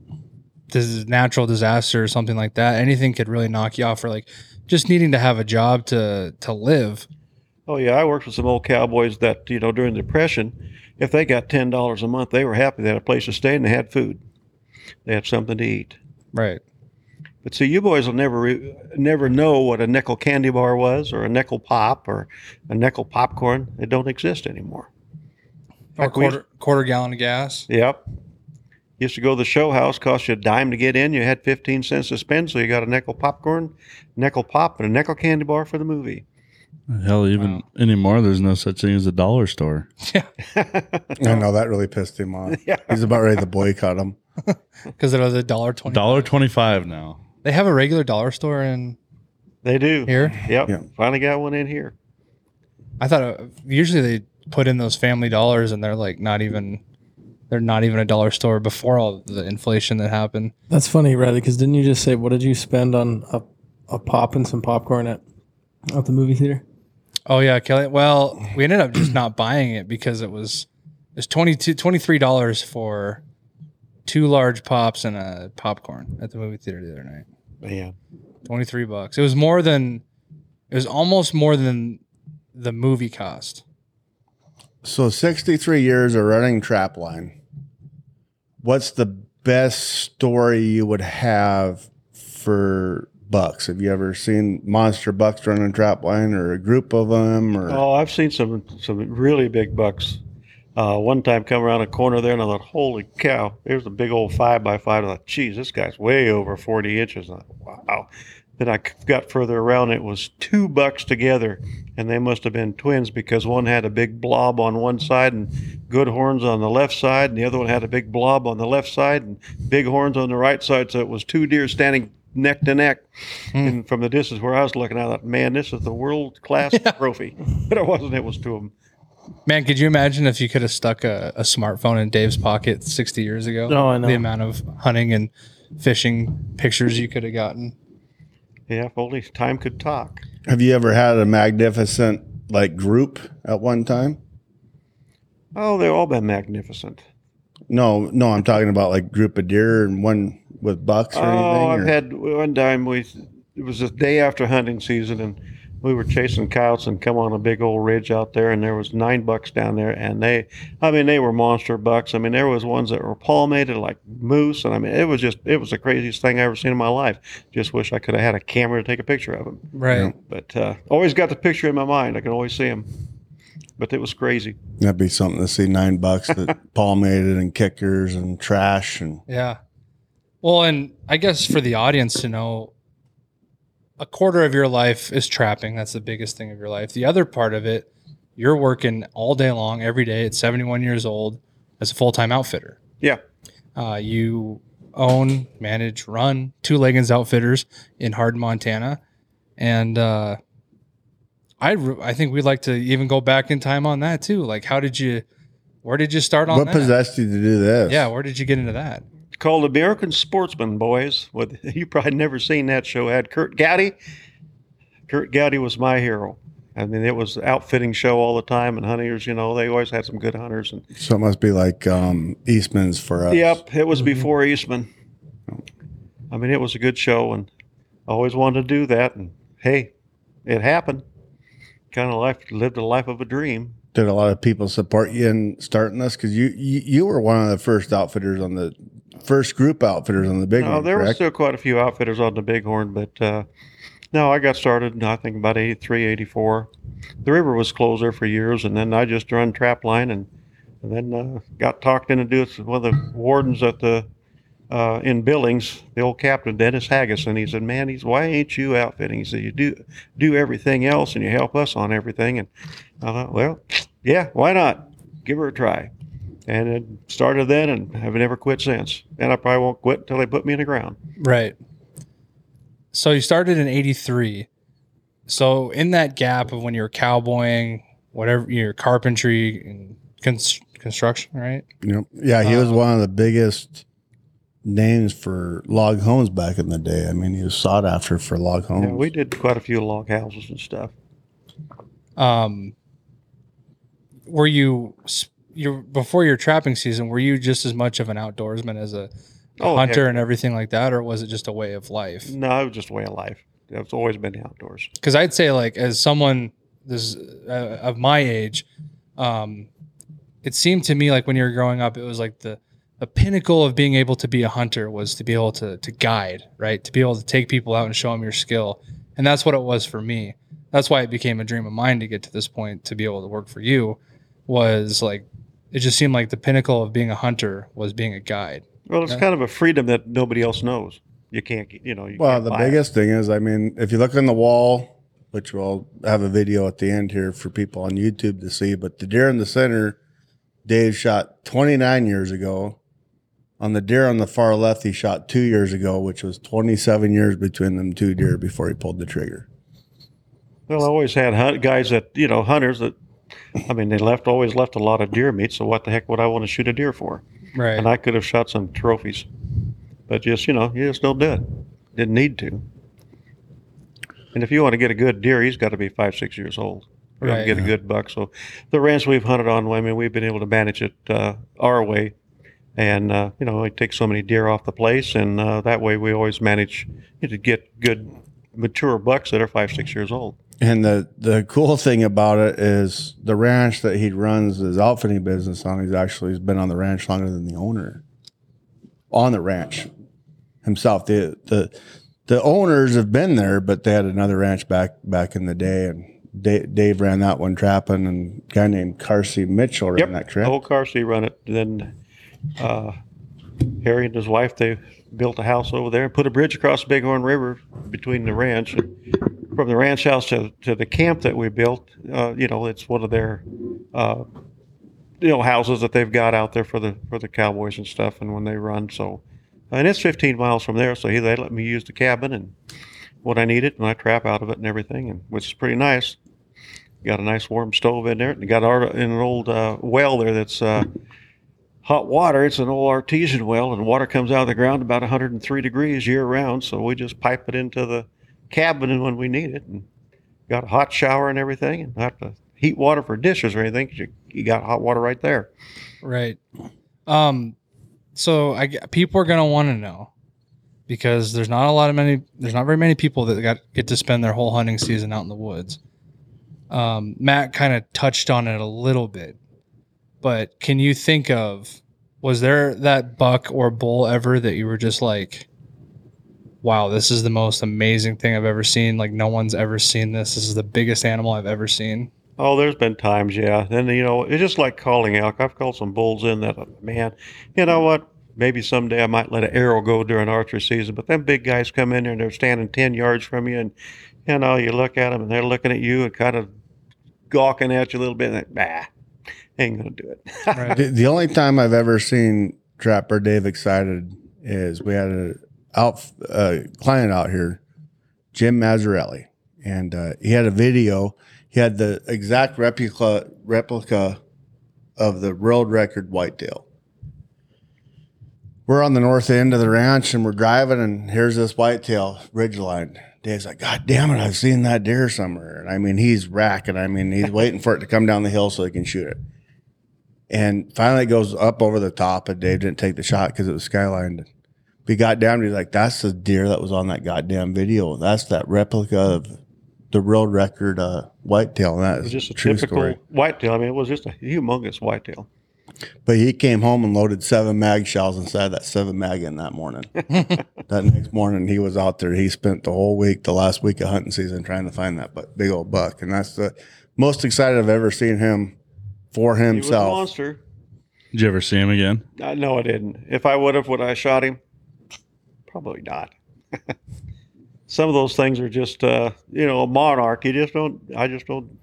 this is natural disaster or something like that, anything could really knock you off. For like just needing to have a job to to live. Oh yeah, I worked with some old cowboys that you know during the depression, if they got ten dollars a month, they were happy. They had a place to stay and they had food. They had something to eat. Right. But see, you boys will never re- never know what a nickel candy bar was, or a nickel pop, or a nickel popcorn. It don't exist anymore. Or Heck, we- quarter quarter gallon of gas. Yep. Used to go to the show house, cost you a dime to get in. You had 15 cents to spend, so you got a nickel popcorn, nickel pop, and a nickel candy bar for the movie. Hell, even anymore, there's no such thing as a dollar store. Yeah. I know that really pissed him off. Yeah. He's about ready to boycott him. Because it was a dollar twenty. Dollar twenty five now. They have a regular dollar store in They do. here. Yep. Yeah. Finally got one in here. I thought uh, usually they put in those family dollars and they're like not even they're not even a dollar store before all the inflation that happened. That's funny, Riley, because didn't you just say what did you spend on a, a pop and some popcorn at at the movie theater? Oh yeah, Kelly. Well, we ended up just not buying it because it was it was 22 23 dollars for two large pops and a popcorn at the movie theater the other night. Man. 23 bucks. It was more than it was almost more than the movie cost. So 63 years of running trap line. What's the best story you would have for bucks? Have you ever seen monster bucks running trap line or a group of them or Oh, I've seen some some really big bucks. Uh, one time come around a corner there and I thought, holy cow, there's a big old five by five. I thought, geez, this guy's way over 40 inches. I thought, wow. Then I got further around. It was two bucks together, and they must have been twins because one had a big blob on one side and good horns on the left side, and the other one had a big blob on the left side and big horns on the right side. So it was two deer standing neck to neck. And from the distance where I was looking, I thought, man, this is the world class trophy. But it wasn't. It was two of them. Man, could you imagine if you could have stuck a, a smartphone in Dave's pocket 60 years ago? Oh, I know. The amount of hunting and fishing pictures you could have gotten. Yeah, if only time could talk. have you ever had a magnificent like group at one time? Oh, they've all been magnificent. No, no, I'm talking about like group of deer and one with bucks or Oh, I've or- had one time we it was the day after hunting season and we were chasing coyotes and come on a big old ridge out there and there was nine bucks down there and they I mean they were monster bucks. I mean there was ones that were palmated like moose and I mean it was just it was the craziest thing I ever seen in my life. Just wish I could have had a camera to take a picture of them. Right. But uh, always got the picture in my mind. I can always see them. But it was crazy. That'd be something to see nine bucks that palmated and kickers and trash and Yeah. Well, and I guess for the audience to know, a quarter of your life is trapping. That's the biggest thing of your life. The other part of it, you're working all day long, every day at 71 years old as a full time outfitter. Yeah. Uh, you own, manage, run two Leggins outfitters in Hardin, Montana. And uh, I, re- I think we'd like to even go back in time on that too. Like, how did you, where did you start on what that? possessed you to do this? Yeah, where did you get into that? Called American Sportsman Boys. With you probably never seen that show. It had Curt Gowdy. Curt Gowdy was my hero. I mean, it was an outfitting show all the time, and hunters, you know, they always had some good hunters. And So it must be like um, Eastman's for us. yep, it was before Eastman. I mean, it was a good show, and I always wanted to do that. And hey, it happened. Kind of life lived a life of a dream. Did a lot of people support you in starting this? Because you, you you were one of the first outfitters on the first group outfitters on the big No, there were still quite a few outfitters on the Bighorn, but uh, no, I got started, I think, about 83, 84. The river was closed there for years, and then I just run trap line and, and then uh, got talked into doing it with one of the wardens at the uh, in Billings, the old captain, Dennis Haggis, and he said, man, he's, why ain't you outfitting? He said, you do, do everything else and you help us on everything. And I thought, well, yeah, why not? Give her a try. And it started then and have never quit since. And I probably won't quit until they put me in the ground. Right. So you started in 83. So in that gap of when you were cowboying, whatever your carpentry and cons- construction, right? Yep. Yeah, he was Uh, one of the biggest names for log homes back in the day. I mean, he was sought after for log homes. Yeah, we did quite a few log houses and stuff. Um, were you s- you before your trapping season, were you just as much of an outdoorsman as a, a Oh, hunter heck and everything like that, or was it just a way of life? No, it was just a way of life. It's always been the outdoors. because I'd say like as someone this uh, of my age, um, it seemed to me like when you were growing up, it was like the the pinnacle of being able to be a hunter was to be able to to guide, right? To be able to take people out and show them your skill, and that's what it was for me. That's why it became a dream of mine to get to this point to be able to work for you. Was like it just seemed like the pinnacle of being a hunter was being a guide. Well, it's Yeah. kind of a freedom that nobody else knows. You can't, you know. You Well, can't the buy it. biggest thing is, I mean, if you look on the wall, which we'll have a video at the end here for people on YouTube to see, but the deer in the center, Dave shot 29 years ago. On the deer on the far left, he shot two years ago, which was 27 years between them two deer before he pulled the trigger. Well, I always had hunt, guys that you know hunters that. I mean, they left always left a lot of deer meat. So what the heck would I want to shoot a deer for? Right. And I could have shot some trophies, but just you know, you just don't do it. Didn't need to. And if you want to get a good deer, he's got to be five, six years old. We're going Right. to get a good buck. So the ranch we've hunted on, I mean, we've been able to manage it uh, our way. And, uh, you know, we take so many deer off the place. And uh, that way we always manage to get good, mature bucks that are five, six years old. And the the cool thing about it is the ranch that he runs his outfitting business on. He's actually he's been on the ranch longer than the owner. On the ranch himself, the the the owners have been there, but they had another ranch back back in the day, and Dave, Dave ran that one trapping, and a guy named Carsey Mitchell ran that The trip. whole car run it. Then uh, Harry and his wife they built a house over there and put a bridge across the Bighorn River between the ranch. From the ranch house to, to the camp that we built, uh, you know, it's one of their uh, you know houses that they've got out there for the for the cowboys and stuff, and when they run. So, and it's 15 miles from there, so he, they let me use the cabin and what I needed, and I trap out of it and everything, and which is pretty nice. Got a nice warm stove in there, and got our, in an old uh, well there that's uh, hot water. It's an old artesian well, and water comes out of the ground about 103 degrees year round. So we just pipe it into the cabin when we need it, and got a hot shower and everything, and not to heat water for dishes or anything. 'cause you, you got hot water right there. Right. Um, so I people are gonna want to know because there's not a lot of many. There's not very many people that got get to spend their whole hunting season out in the woods. Um, Matt kind of touched on it a little bit, but can you think of was there that buck or bull ever that you were just like, wow, this is the most amazing thing I've ever seen. Like no one's ever seen this. This is the biggest animal I've ever seen. Oh, there's been times, yeah. And you know, it's just like calling elk. I've called some bulls in that, uh, man. You know what? Maybe someday I might let an arrow go during archery season. But them big guys come in there and they're standing ten yards from you, and you know, you look at them and they're looking at you and kind of gawking at you a little bit. And like, bah, ain't gonna do it. Right. The, the only time I've ever seen Trapper Dave excited is we had a out uh, client out here, Jim Mazzarelli, and uh, he had a video. He had the exact replica replica of the world record whitetail. We're on the north end of the ranch and we're driving, and here's this whitetail ridgeline. Dave's like, God damn it, I've seen that deer somewhere. And I mean, he's racking. I mean, he's waiting for it to come down the hill so he can shoot it. And finally, it goes up over the top, and Dave didn't take the shot because it was skylined. We got down, to like, "That's the deer that was on that goddamn video. That's that replica of the world record uh, whitetail." And that It is was just a true typical story. whitetail. I mean, it was just a humongous whitetail. But he came home and loaded seven mag shells inside that seven mag in that morning. that next morning, he was out there. He spent the whole week, the last week of hunting season, trying to find that bu- big old buck, and that's the most excited I've ever seen him for He was a himself. monster. Did you ever see him again? Uh, no, I didn't. If I would have, would I have shot him? Probably not. Some of those things are just, uh, you know, a monarch. You just don't. I just don't.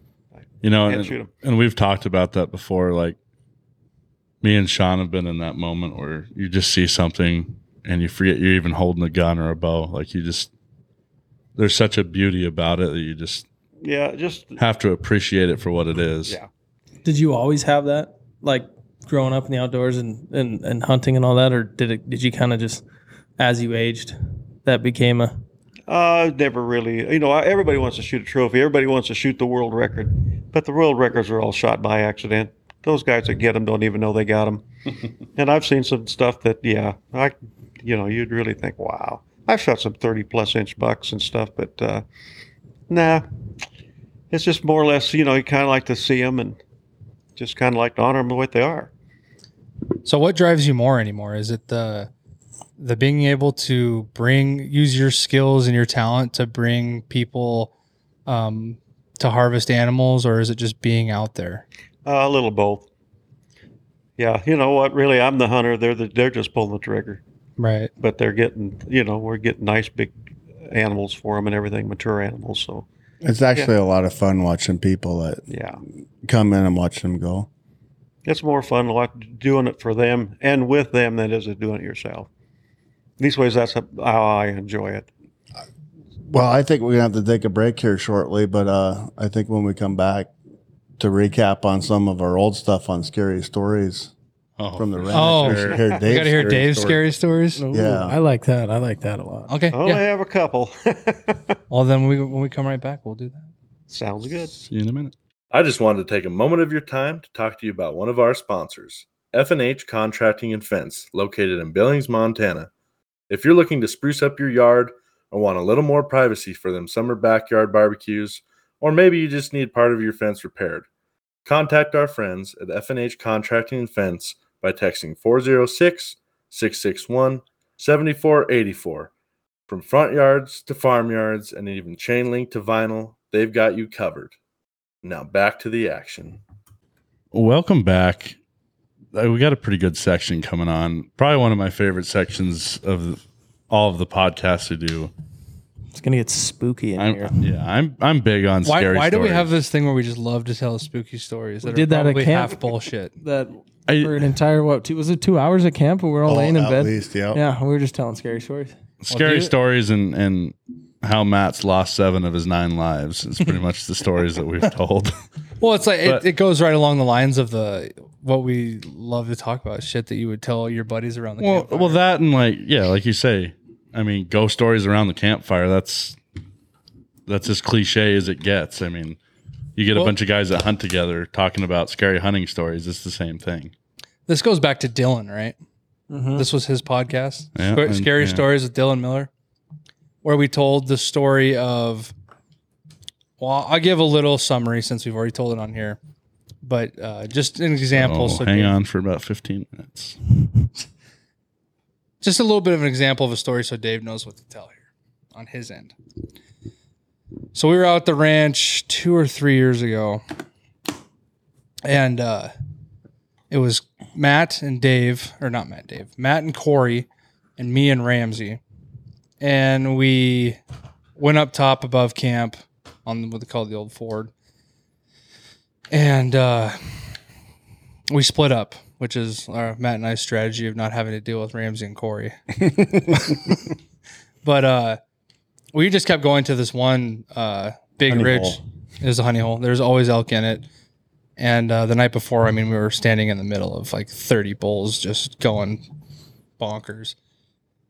You know, and, shoot 'em. and we've talked about that before. Like me and Sean have been in that moment where you just see something and you forget you're even holding a gun or a bow. Like you just there's such a beauty about it that you just Yeah, just have to appreciate it for what it is. Yeah. Did you always have that, like growing up in the outdoors and, and, and hunting and all that, or did it? Did you kind of just, as you aged, that became a Uh, never really. You know, everybody wants to shoot a trophy. Everybody wants to shoot the world record, but the world records are all shot by accident. those guys that get them don't even know they got them. and I've seen some stuff that, yeah, I, you know, you'd really think, wow. I've shot some 30 plus inch bucks and stuff, but uh, nah, it's just more or less, you know, you kind of like to see them and just kind of like to honor them the way they are. So what drives you more anymore? Is it the the being able to bring use your skills and your talent to bring people um, to harvest animals, or is it just being out there? Uh, a little both. Yeah, you know what? Really, I'm the hunter. They're the, they're just pulling the trigger, Right. but they're getting, you know, we're getting nice big animals for them and everything, mature animals. So It's actually a lot of fun watching people that yeah, come in and watch them go. it's more fun like doing it for them and with them than it is doing it yourself. These ways, that's how I enjoy it. Well, I think we're gonna have to take a break here shortly, but uh, I think when we come back to recap on some of our old stuff on scary stories Oh, from the ranch, Oh, we sure. hear You got to hear Dave's story. scary stories. Ooh, Yeah. I like that. I like that a lot. Okay. I only Yeah. have a couple. Well, then we, when we come right back, we'll do that. Sounds good. See you in a minute. I just wanted to take a moment of your time to talk to you about one of our sponsors, F&H Contracting and Fence, located in Billings, Montana. If you're looking to spruce up your yard or want a little more privacy for them summer backyard barbecues, or maybe you just need part of your fence repaired, contact our friends at F&H Contracting and Fence by texting 406-661-7484. From front yards to farmyards and even chain link to vinyl, they've got you covered. Now back to the action. Welcome back. Uh, We got a pretty good section coming on. Probably one of my favorite sections of all of the podcasts we do. It's gonna get spooky in I'm, here. yeah, I'm I'm big on Why, scary. why do we have this thing where we just love to tell spooky stories that We did are that at probably camp. half bullshit? That I- for an entire what? Two, was it two hours at camp? And we were all Oh, laying in at bed. least, yeah. Yeah, we were just telling scary stories. scary you- stories and and how Matt's lost seven of his nine lives. is pretty much the stories that we've told. Well, it's like But- it, it goes right along the lines of the what we love to talk about shit that you would tell your buddies around the well, campfire. well, that and like yeah, like you say, I mean, ghost stories around the campfire. That's that's as cliche as it gets. I mean, you get a bunch of guys that hunt together talking about scary hunting stories. It's the same thing. this goes back to Dylan, right? Mm-hmm. This was his podcast, Yeah, Scar- and- Scary yeah. Stories with Dylan Miller, where we told the story of. Well, I'll give a little summary since we've already told it on here, but uh, just an example. Oh, so hang Dave- on for about fifteen minutes. just a little bit of an example of a story so Dave knows what to tell here on his end. So we were out at the ranch two or three years ago, and uh, it was Matt and Dave, or not Matt, Dave, Matt and Corey, and me and Ramsey, and we went up top above camp on what they call the old Ford, and uh, we split up, which is our Matt and I's strategy of not having to deal with Ramsey and Corey. but uh, we just kept going to this one uh, big Honey ridge. hole. It was a honey hole. There's always elk in it. And uh, the night before, I mean, we were standing in the middle of like 30 bulls just going bonkers.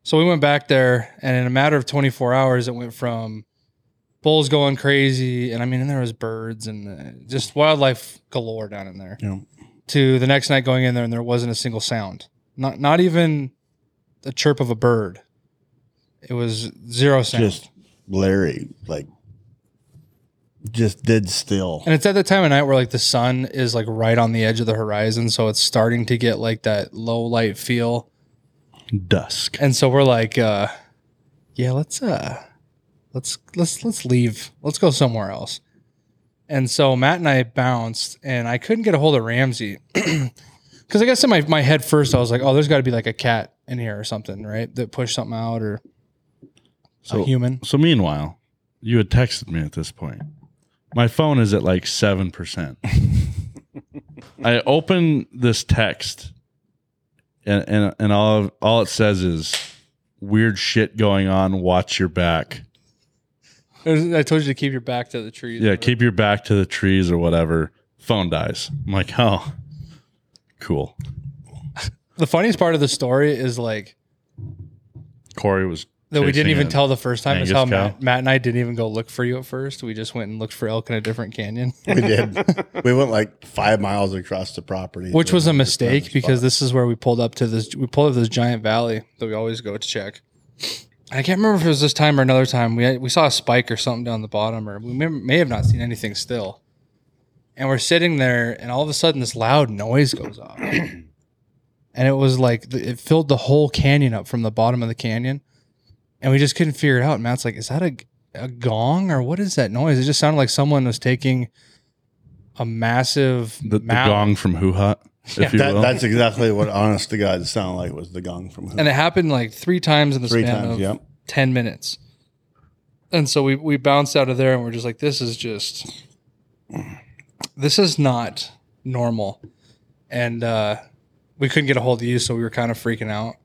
So we went back there, and in a matter of 24 hours, it went from bulls going crazy, and I mean, and there was birds and uh, just wildlife galore down in there. Yeah. To the next night going in there, and there wasn't a single sound, not not even a chirp of a bird. It was zero sound. Just Larry, like, just dead still. And it's at the time of night where like the sun is like right on the edge of the horizon, so it's starting to get like that low light feel. Dusk. And so we're like, uh, yeah, let's uh let's let's let's leave. Let's go somewhere else. And so Matt and I bounced and I couldn't get a hold of Ramsey. Cause I guess in my, my head first I was like, oh, there's gotta be like a cat in here or something, right? That pushed something out or So a human. So meanwhile, you had texted me at this point. My phone is at like seven percent. I open this text, and and and all all it says is weird shit going on. Watch your back. I told you to keep your back to the trees. Yeah, keep your back to the trees or whatever. Phone dies. I'm like, oh, cool. the funniest part of the story is like Corey was that we didn't even tell the first time is Angus how cow? Matt, Matt and I didn't even go look for you at first. We just went and looked for elk in a different canyon, We did. we went like five miles across the property. which was a find mistake spot. because this is where we pulled up to this. We pulled up this giant valley that we always go to check. I can't remember if it was this time or another time. We we saw a spike or something down the bottom, or we may, may have not seen anything still. And we're sitting there, and all of a sudden, this loud noise goes off, and it was like it filled the whole canyon up from the bottom of the canyon, and we just couldn't figure it out. And Matt's like, "Is that a a gong or what is that noise?" It just sounded like someone was taking a massive The, the gong from Hoo Hut, Yeah. if you That, will. that's exactly what honest to God sounded like was the gong from and it happened like three times in the three span times. of Yep. 10 minutes and so we we bounced out of there and we're just like this is just this is not normal and uh we couldn't get a hold of you so we were kind of freaking out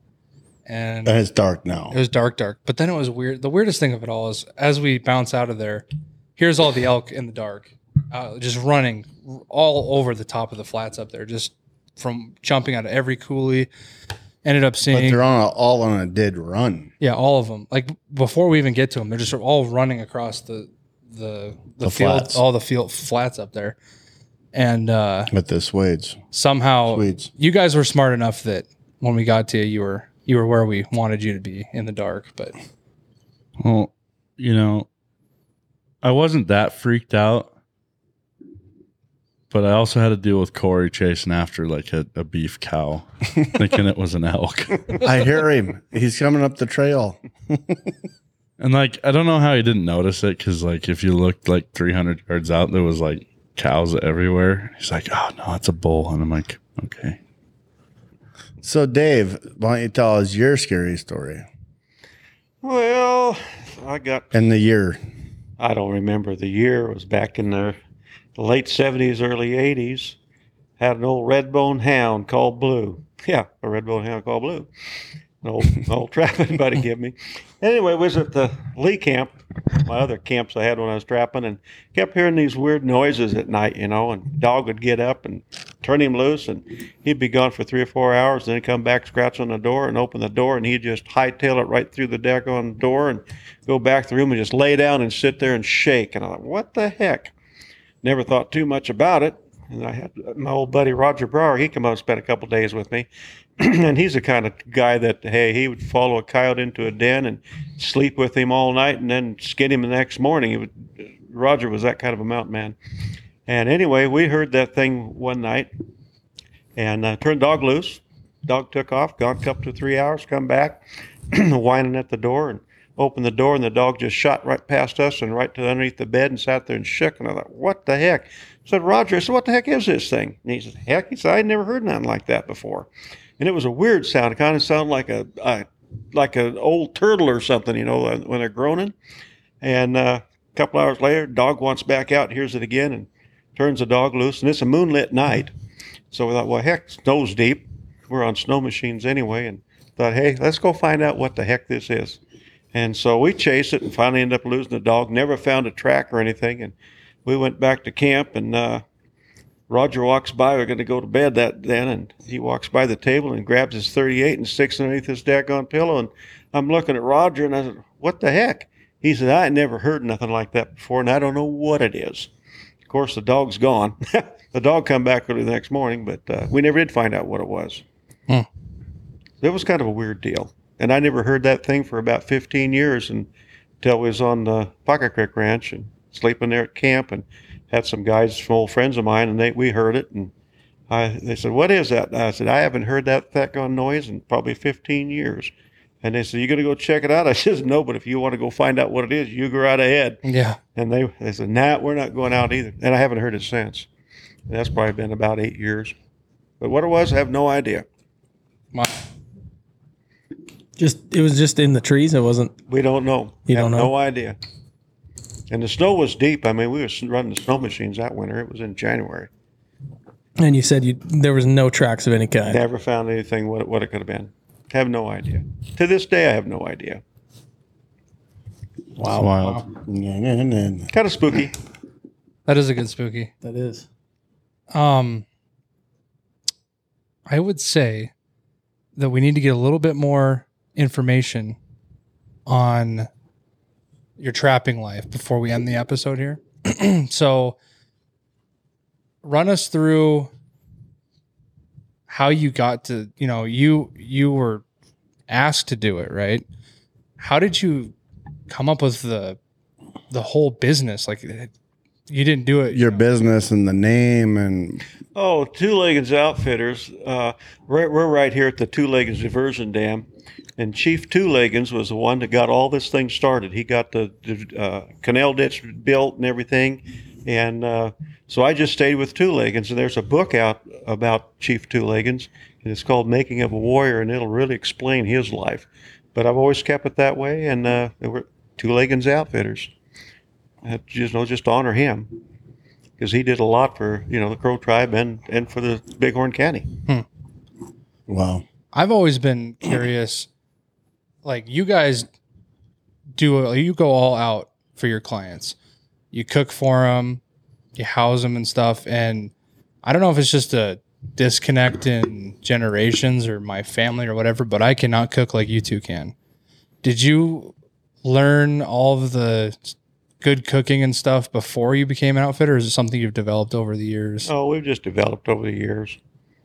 and And it's dark now. it was dark dark but then it was weird the weirdest thing of it all is as we bounce out of there here's all the elk in the dark uh, just running all over the top of the flats up there just from jumping out of every coulee ended up seeing, But seeing they're on a, all on a dead run. yeah, all of them. Like before we even get to them, they're just all running across the the the, The field, flats. all the field flats up there, and uh, With the Swedes. somehow Swedes. you guys were smart enough that when we got to you, you were you were where we wanted you to be in the dark. But Well, you know, I wasn't that freaked out, but I also had to deal with Corey chasing after like a, a beef cow, thinking it was an elk. I hear him. He's coming up the trail. And like, I don't know how he didn't notice it because, like, if you looked like 300 yards out, there was like cows everywhere. He's like, oh, no, it's a bull. And I'm like, okay. So, Dave, why don't you tell us your scary story Well, I got and the year? I don't remember the year. It was back in the late 70s, early 80s. Had an old red bone hound called Blue. Yeah, a red bone hound called Blue. An old, old trapping buddy gave me. Anyway, was at the Lee camp, my other camps I had when I was trapping, and kept hearing these weird noises at night, you know, and dog would get up and turn him loose, and he'd be gone for three or four hours, then come back, scratch on the door, and open the door, and he'd just hightail it right through the deck on the door and go back to the room and just lay down and sit there and shake. And I thought, what the heck? Never thought too much about it. And I had my old buddy Roger Brower. He came out and spent a couple days with me, and he's the kind of guy that hey, he would follow a coyote into a den and sleep with him all night, and then skin him the next morning. Would. Roger was that kind of a mountain man. And anyway, we heard that thing one night, and uh, turned dog loose. Dog took off, gone couple to three hours, come back, whining at the door, and opened the door, and the dog just shot right past us and right to underneath the bed and sat there and shook. And I thought, what the heck? I said, Roger, I said, what the heck is this thing? And he said, heck, he said, I'd never heard nothing like that before. And it was a weird sound. It kind of sounded like a, a like an old turtle or something, you know, when they're groaning. And uh, a couple hours later, dog wants back out, hears it again, and turns the dog loose. And it's a moonlit night. So we thought, well, heck, snow's deep. We're on snow machines anyway. And thought, hey, let's go find out what the heck this is. And so we chased it and finally ended up losing the dog. Never found a track or anything. And we went back to camp and uh, Roger walks by. We're going to go to bed that then, and he walks by the table and grabs his 38 and sticks it underneath his daggone pillow. And I'm looking at Roger and I said, "What the heck?" He said, "I never heard nothing like that before, and I don't know what it is." Of course, the dog's gone. the dog come back early the next morning, but uh, we never did find out what it was. Hmm. It was kind of a weird deal, and I never heard that thing for about 15 years and until we was on the Pocket Creek Ranch and sleeping there at camp and had some guys, some old friends of mine, and they we heard it, and I they said, "What is that?" And I said, "I haven't heard that that gun noise in probably 15 years." And they said, "You gonna go check it out?" I said, "No, but if you want to go find out what it is, you go right ahead." yeah, And they they said, "Nah, we're not going out either." And I haven't heard it since. And that's probably been about eight years. But what it was, I have no idea. my, Just it was just in the trees. It wasn't. We don't know. You have don't know? No idea. And the snow was deep. I mean, we were running the snow machines that winter. It was in January. And you said you there was no tracks of any kind. Never found anything what, what it could have been. Have no idea. To this day, I have no idea. It's wild. That Kind of spooky. that is a good spooky. That is. Um, I would say that we need to get a little bit more information on your trapping life before we end the episode here. so, run us through how you got to, you know, you you were asked to do it, right? How did you come up with the the whole business? Like you didn't do it. you Your know. business and the name and Oh, Two Leggins Outfitters. Uh, we're, we're right here at the Two Leggins Diversion Dam. And Chief Two Leggins was the one that got all this thing started. He got the, the uh, canal ditch built and everything. And uh, so I just stayed with Two Leggins. And there's a book out about Chief Two Leggins, and it's called Making of a Warrior, and it'll really explain his life. But I've always kept it that way, and uh, we're Two Leggins Outfitters. Uh, just, you know, just honor him because he did a lot for you know the Crow tribe and and for the Bighorn County. wow. I've always been curious. Like you guys do, you go all out for your clients. You cook for them, you house them and stuff. And I don't know if it's just a disconnect in generations or my family or whatever, but I cannot cook like you two can. Did you learn all of the good cooking and stuff before you became an outfitter? Or is it something you've developed over the years? Oh, we've just developed over the years.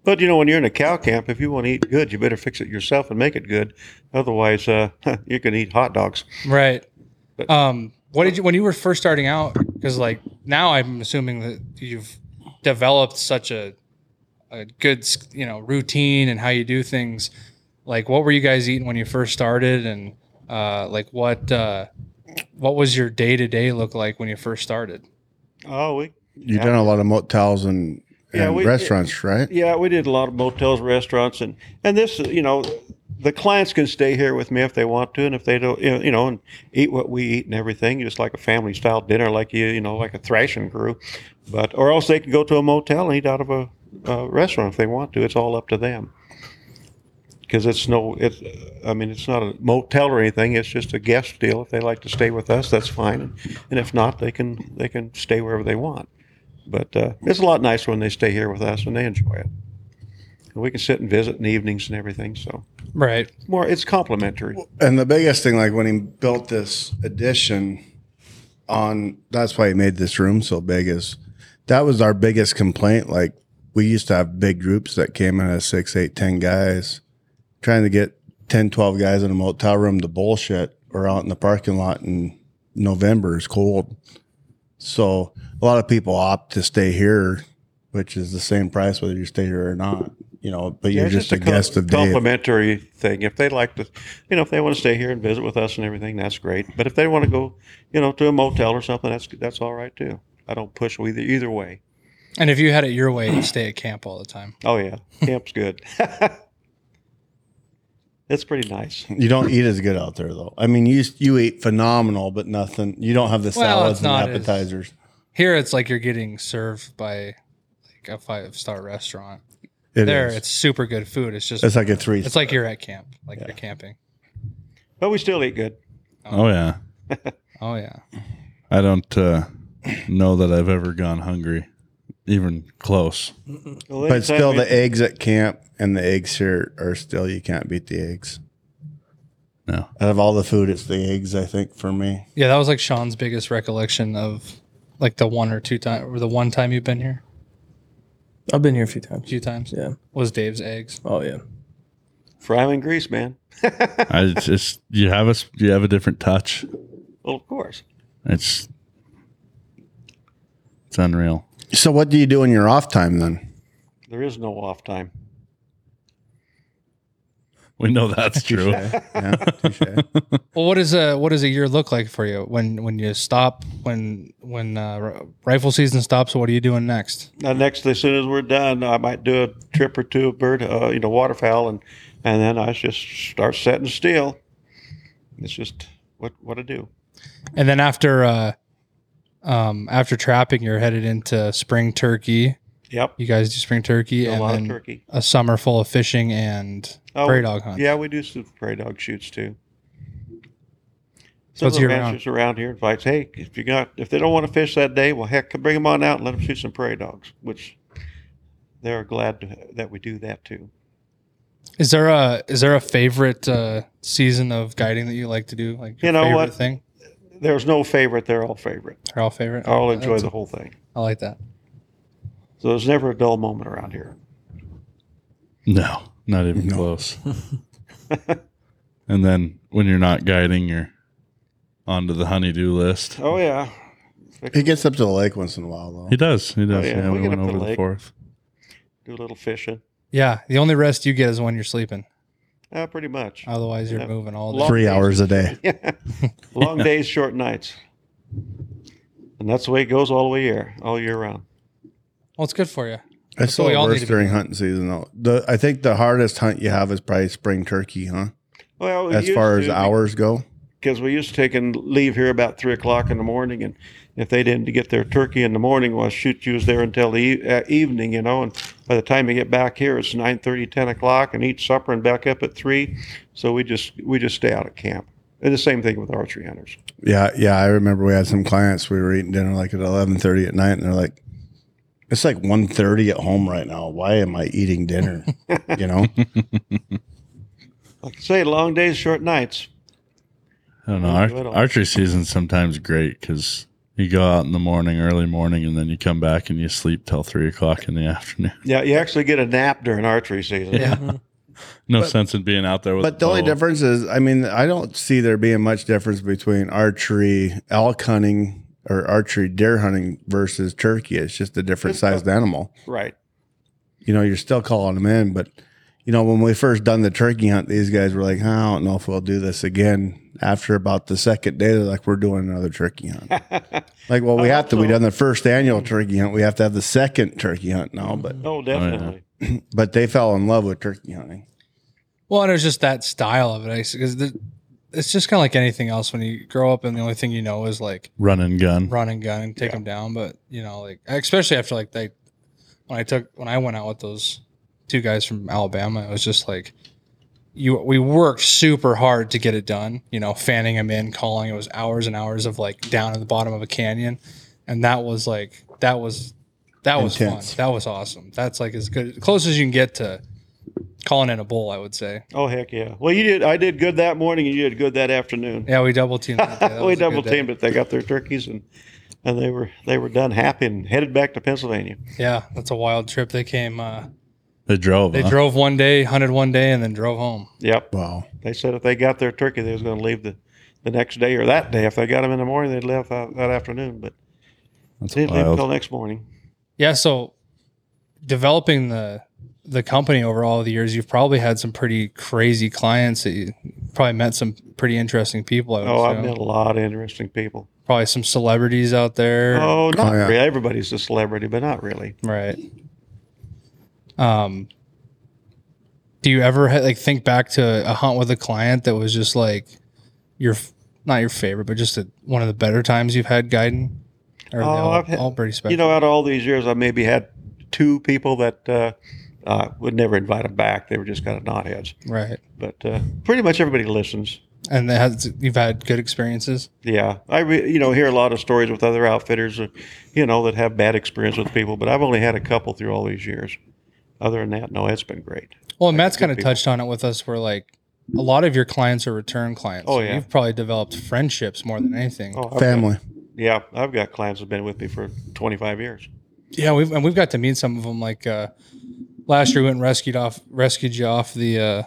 But you know, when you're in a cow camp, if you want to eat good, you better fix it yourself and make it good. Otherwise, uh, you can eat hot dogs. Right. But- Um, what did you when you were first starting out? Because like now, I'm assuming that you've developed such a a good you know routine and how you do things. Like, what were you guys eating when you first started, and uh, like what uh, what was your day to day look like when you first started? Oh, we You've Yeah. done a lot of motels and, Yeah, we- restaurants, right? yeah, we did a lot of motels, restaurants, and and this, you know, the clients can stay here with me if they want to, and if they don't, you know, you know, and eat what we eat and everything, just like a family style dinner, like you, you know, like a thrashing crew. But or else they can go to a motel and eat out of a, a restaurant if they want to. It's all up to them. Because it's no, it's, I mean, it's not a motel or anything. It's just a guest deal. If they like to stay with us, that's fine, and, and if not, they can they can stay wherever they want. But uh, it's a lot nicer when they stay here with us and they enjoy it. And we can sit and visit in the evenings and everything. So Right. more, it's complimentary. And the biggest thing, like when he built this addition on, that's why he made this room so big, is that was our biggest complaint. Like we used to have big groups that came in as six, eight, ten guys, trying to get 10, 12 guys in a motel room to bullshit or out in the parking lot in November is cold. So a lot of people opt to stay here, which is the same price whether you stay here or not. You know, but you're it's just, a, com- guest of Dave. complimentary thing. If they like to, you know, if they want to stay here and visit with us and everything, that's great. But if they want to go, you know, to a motel or something, that's that's all right too. I don't push either either way. And if you had it your way, you'd stay at camp all the time. Oh yeah, camp's good. it's pretty nice. You don't eat as good out there, though. I mean, you you eat phenomenal, but nothing. You don't have the Well, salads it's and not as- appetizers. Here, it's like you're getting served by like a five star restaurant. It there, is. it's super good food. It's just It's like a three. It's like you're at camp, like you're camping. But we still eat good. Oh yeah. Oh yeah, I don't uh, know that I've ever gone hungry, even close. Well, but still, we- the eggs at camp and the eggs here are still you can't beat the eggs. No. Out of all the food, it's the eggs. I think for me. yeah. That was like Sean's biggest recollection of like the one or two time or the one time you've been here, I've been here a few times. a times. few times. Yeah. was Dave's eggs. Oh yeah. fry 'em in grease, man. I just you have a s- you have a different touch. Well, of course. It's it's unreal. So, what do you do in your off time then? There is no off time. We know that's true. Yeah, touche. Well, what does a what does a year look like for you when when you stop when when uh, r- rifle season stops? What are you doing next? Now, next, as soon as we're done, I might do a trip or two of bird, uh, you know, waterfowl, and and then I just start setting steel. It's just what what I do. And then after uh, um, after trapping, you're headed into spring turkey. Yep, You guys do spring turkey, a and lot then of turkey. a summer full of fishing and Oh, prairie dog hunts. Yeah, we do some prairie dog shoots too. So Some it's of the ranchers around here invites, hey, if you got if they don't want to fish that day, well, heck, bring them on out and let them shoot some prairie dogs. Which they're glad to, that we do that too. Is there a is there a favorite uh, season of guiding that you like to do? Like your You know favorite what? thing? There's no favorite; they're all favorite. They're all favorite. I'll oh, enjoy the whole thing. I like that. So there's never a dull moment around here. No, not even close. and then when you're not guiding, you're onto the honeydew list. Oh yeah, He gets up to the lake once in a while, though. He does. He does. Oh, yeah. yeah, We we, get went up to over the the lake. fourth. do a little fishing. Yeah, the only rest you get is when you're sleeping. Uh, pretty much. Otherwise, you're Yeah. moving all day. Three days. hours a day. Long days, short nights, and that's the way it goes all the way year, all year round. Well, it's good for you. It's what we still worse to be during hunting season, though. The I think the hardest hunt you have is probably spring turkey, huh? Well, we As used far as to, hours go. because we used to take and leave here about three o'clock in the morning, and if they didn't get their turkey in the morning, well, shoot, you was there until the e- uh, evening, you know. And by the time you get back here, it's 9:30, 10 o'clock, and eat supper and back up at three. So we just we just stay out at camp. And the same thing with archery hunters. Yeah, yeah. I remember we had some clients. We were eating dinner like at eleven thirty at night, and they're like, "It's like 1.30 at home right now. Why am I eating dinner?" you know. Like I say, long days, short nights. I don't know. Don't Ar- do it all. archery season's sometimes great because you go out in the morning, early morning, and then you come back and you sleep till three o'clock in the afternoon. Yeah, you actually get a nap during archery season. Yeah. No sense in being out there with. But the only difference is, I mean, I don't see there being much difference between archery elk hunting or archery deer hunting versus turkey. It's just a different It's sized animal. Right. You know, you're still calling them in, but you know, when we first done the turkey hunt, these guys were like, I don't know if we'll do this again. After about the second day, they're like, we're doing another turkey hunt. like, well, we I have hope to. We done the first annual turkey hunt. We have to have the second turkey hunt now, but Oh, definitely. Oh, but they fell in love with turkey hunting. Well, and it was just that style of it. Because it's just kind of like anything else. When you grow up and the only thing you know is like run and gun. run and gun and take Yeah. them down. But you know, like especially after like they when I took when I went out with those two guys from Alabama, it was just like you we worked super hard to get it done. You know, fanning them in, calling. It was hours and hours of like down at the bottom of a canyon, and that was like that was that was Intense. fun. That was awesome. That's like as good as close as you can get to calling in a bull. I would say. Oh heck yeah! Well, you did. I did good that morning, and you did good that afternoon. Yeah, we double teamed. that. That we was a good double teamed it. They got their turkeys, and and they were they were done happy and headed back to Pennsylvania. Yeah, that's a wild trip. They came. uh They drove. They huh? drove one day, hunted one day, and then drove home. Yep. Wow. They said if they got their turkey, they was going to leave the, the next day or that day. If they got them in the morning, they'd leave that, that afternoon. But That's they didn't leave until next morning. Yeah, so developing the the company over all the years, you've probably had some pretty crazy clients that you probably met some pretty interesting people. I would Oh, I've assume. met a lot of interesting people. probably some celebrities out there. Oh, not Oh, yeah. really. Everybody's a celebrity, but not really. Right. Um, do you ever like think back to a hunt with a client that was just like your not your favorite, but just a, one of the better times you've had guiding? Or Oh, all, I've had- all pretty special? You know, out of all these years, I maybe had two people that uh, uh, would never invite them back. They were just kind of knotheads. right. But uh, pretty much everybody listens. And has, you've had good experiences. Yeah, I re- you know hear a lot of stories with other outfitters, uh, you know, that have bad experience with people. But I've only had a couple through all these years. Other than that, no, it's been great. Well, and Matt's kind of touched on it with us, where like a lot of your clients are return clients. Oh, yeah. you've probably developed friendships more than anything. Oh, I've Family. got- yeah, I've got clients that've been with me for 25 years. Yeah, we've and we've got to meet some of them. Like uh, last year, we went and rescued off rescued you off the uh,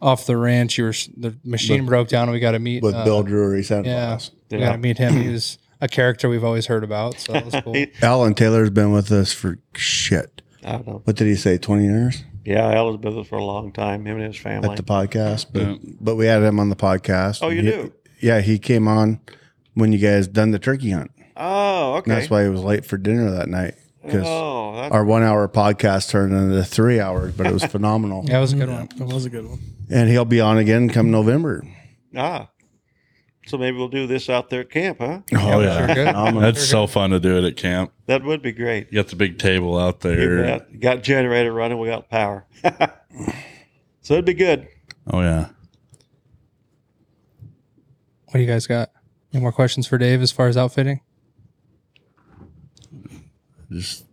off the ranch. You were the machine broke down, and we got to meet with uh, Bill Drury Santa Yeah, Claus. we got to meet him. He was a character we've always heard about, so that was cool. Alan Taylor's been with us for shit. I don't know. What did he say? Twenty years Yeah, I has been with us for a long time. Him and his family. at the podcast, but Yeah. but we had him on the podcast. Oh, you He- do? Yeah, he came on when you guys done the turkey hunt. oh, okay. And that's why he was late for dinner that night because Oh, our one hour podcast turned into three hours, but it was phenomenal. Yeah, it was a good one. That was a good one. And he'll be on again come November. ah. So maybe we'll do this out there at camp, huh? Oh yeah, Sure good. Phenomenal. that's so fun to do it at camp. That would be great. You got the big table out there. bet. You got generator running. We got power. so it'd be good. Oh yeah. What do you guys got? Any more questions for Dave as far as outfitting? Just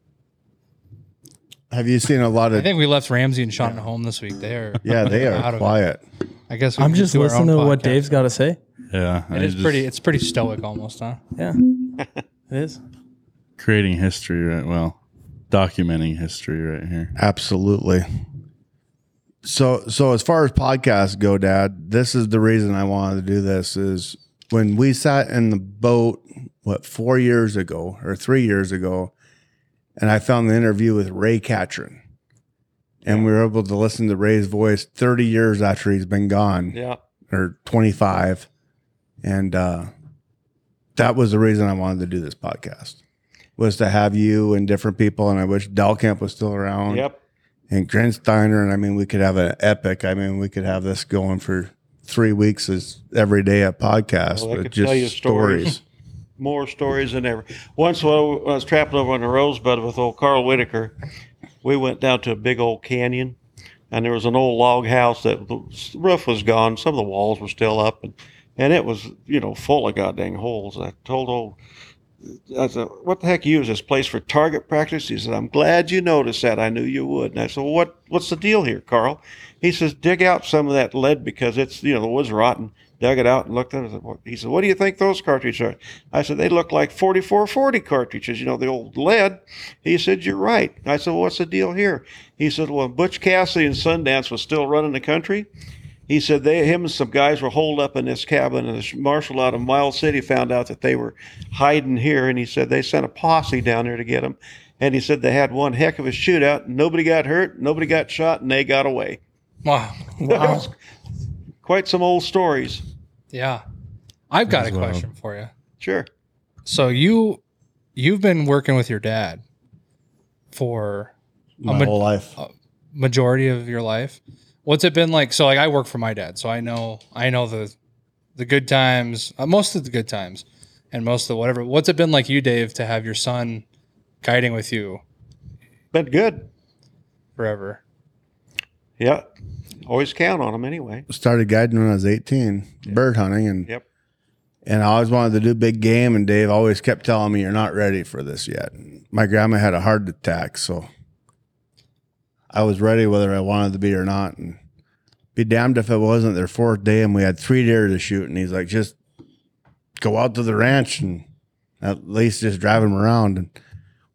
Have you seen a lot of? I think we left Ramsey and Sean at home this week. They are Yeah, they out are of quiet. I guess we I'm just do listening own to what. Dave's got to say. Yeah, It is pretty. It's pretty stoic, almost, huh? yeah, it is. creating history, right? Well, documenting history right here. Absolutely. So so as far as podcasts go, Dad, this is the reason I wanted to do this is when we sat in the boat, what, four years ago or three years ago, and I found the interview with Ray Catron. And we were able to listen to Ray's voice 30 years after he's been gone, Yeah. or 25. And uh, that was the reason I wanted to do this podcast, was to have you and different people. And I wish Dalcamp was still around Yep. and Grinsteiner, and I mean, we could have an epic. I mean, we could have this going for three weeks as every day a podcast, Well, but could just tell you stories. More stories than ever. Once when I was trapping over on the Rosebud with old Carl Whitaker, we went down to a big old canyon, and there was an old log house that the roof was gone. Some of the walls were still up, and, and it was, you know, full of goddamn holes. I told old, I said, what the heck you use this place for target practice? He said, I'm glad you noticed that. I knew you would. And I said, well, what, what's the deal here, Carl? He says, dig out some of that lead because it's, you know, the wood's rotten. Dug it out and looked at it. He said, what do you think those cartridges are? I said, they look like 4440 cartridges, you know, the old lead. He said, you're right. I said, well, what's the deal here? He said, well, Butch Cassidy and Sundance was still running the country, he said they, him and some guys were holed up in this cabin, and the marshal out of Miles City found out that they were hiding here, and he said they sent a posse down there to get them. And he said they had one heck of a shootout. Nobody got hurt, nobody got shot, and they got away. Wow. Wow. Quite some old stories. Yeah. I've got a As well. question for you. Sure. So you you've been working with your dad for My ma- whole life. majority of your life. What's it been like? So like I work for my dad, so I know I know the the good times, uh, most of the good times, and most of the whatever. What's it been like you, Dave, to have your son guiding with you Been good. forever? Yeah. Always count on them anyway. Started guiding when I was 18, bird hunting, and Yep. and I always wanted to do big game. And Dave always kept telling me, "You're not ready for this yet." My grandma had a heart attack, so I was ready whether I wanted to be or not. And be damned if it wasn't their fourth day, and we had three deer to shoot. And he's like, "Just go out to the ranch and at least just drive them around." And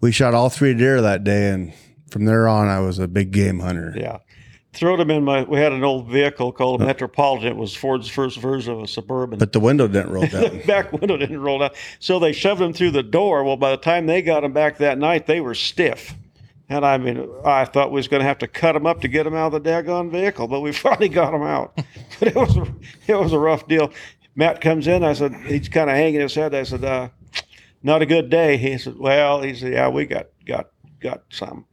we shot all three deer that day, and from there on, I was a big game hunter. Yeah. Throw them in my. We had an old vehicle called a Metropolitan. It was Ford's first version of a Suburban. But the window didn't roll the down. back window didn't roll down. So they shoved them through the door. Well, by the time they got them back that night, they were stiff. And I mean, I thought we was going to have to cut them up to get them out of the daggone vehicle, but we finally got them out. But it was it was a rough deal. Matt comes in. I said he's kind of hanging his head. I said, uh, "Not a good day." He said, "Well," he said, "Yeah, we got got got some."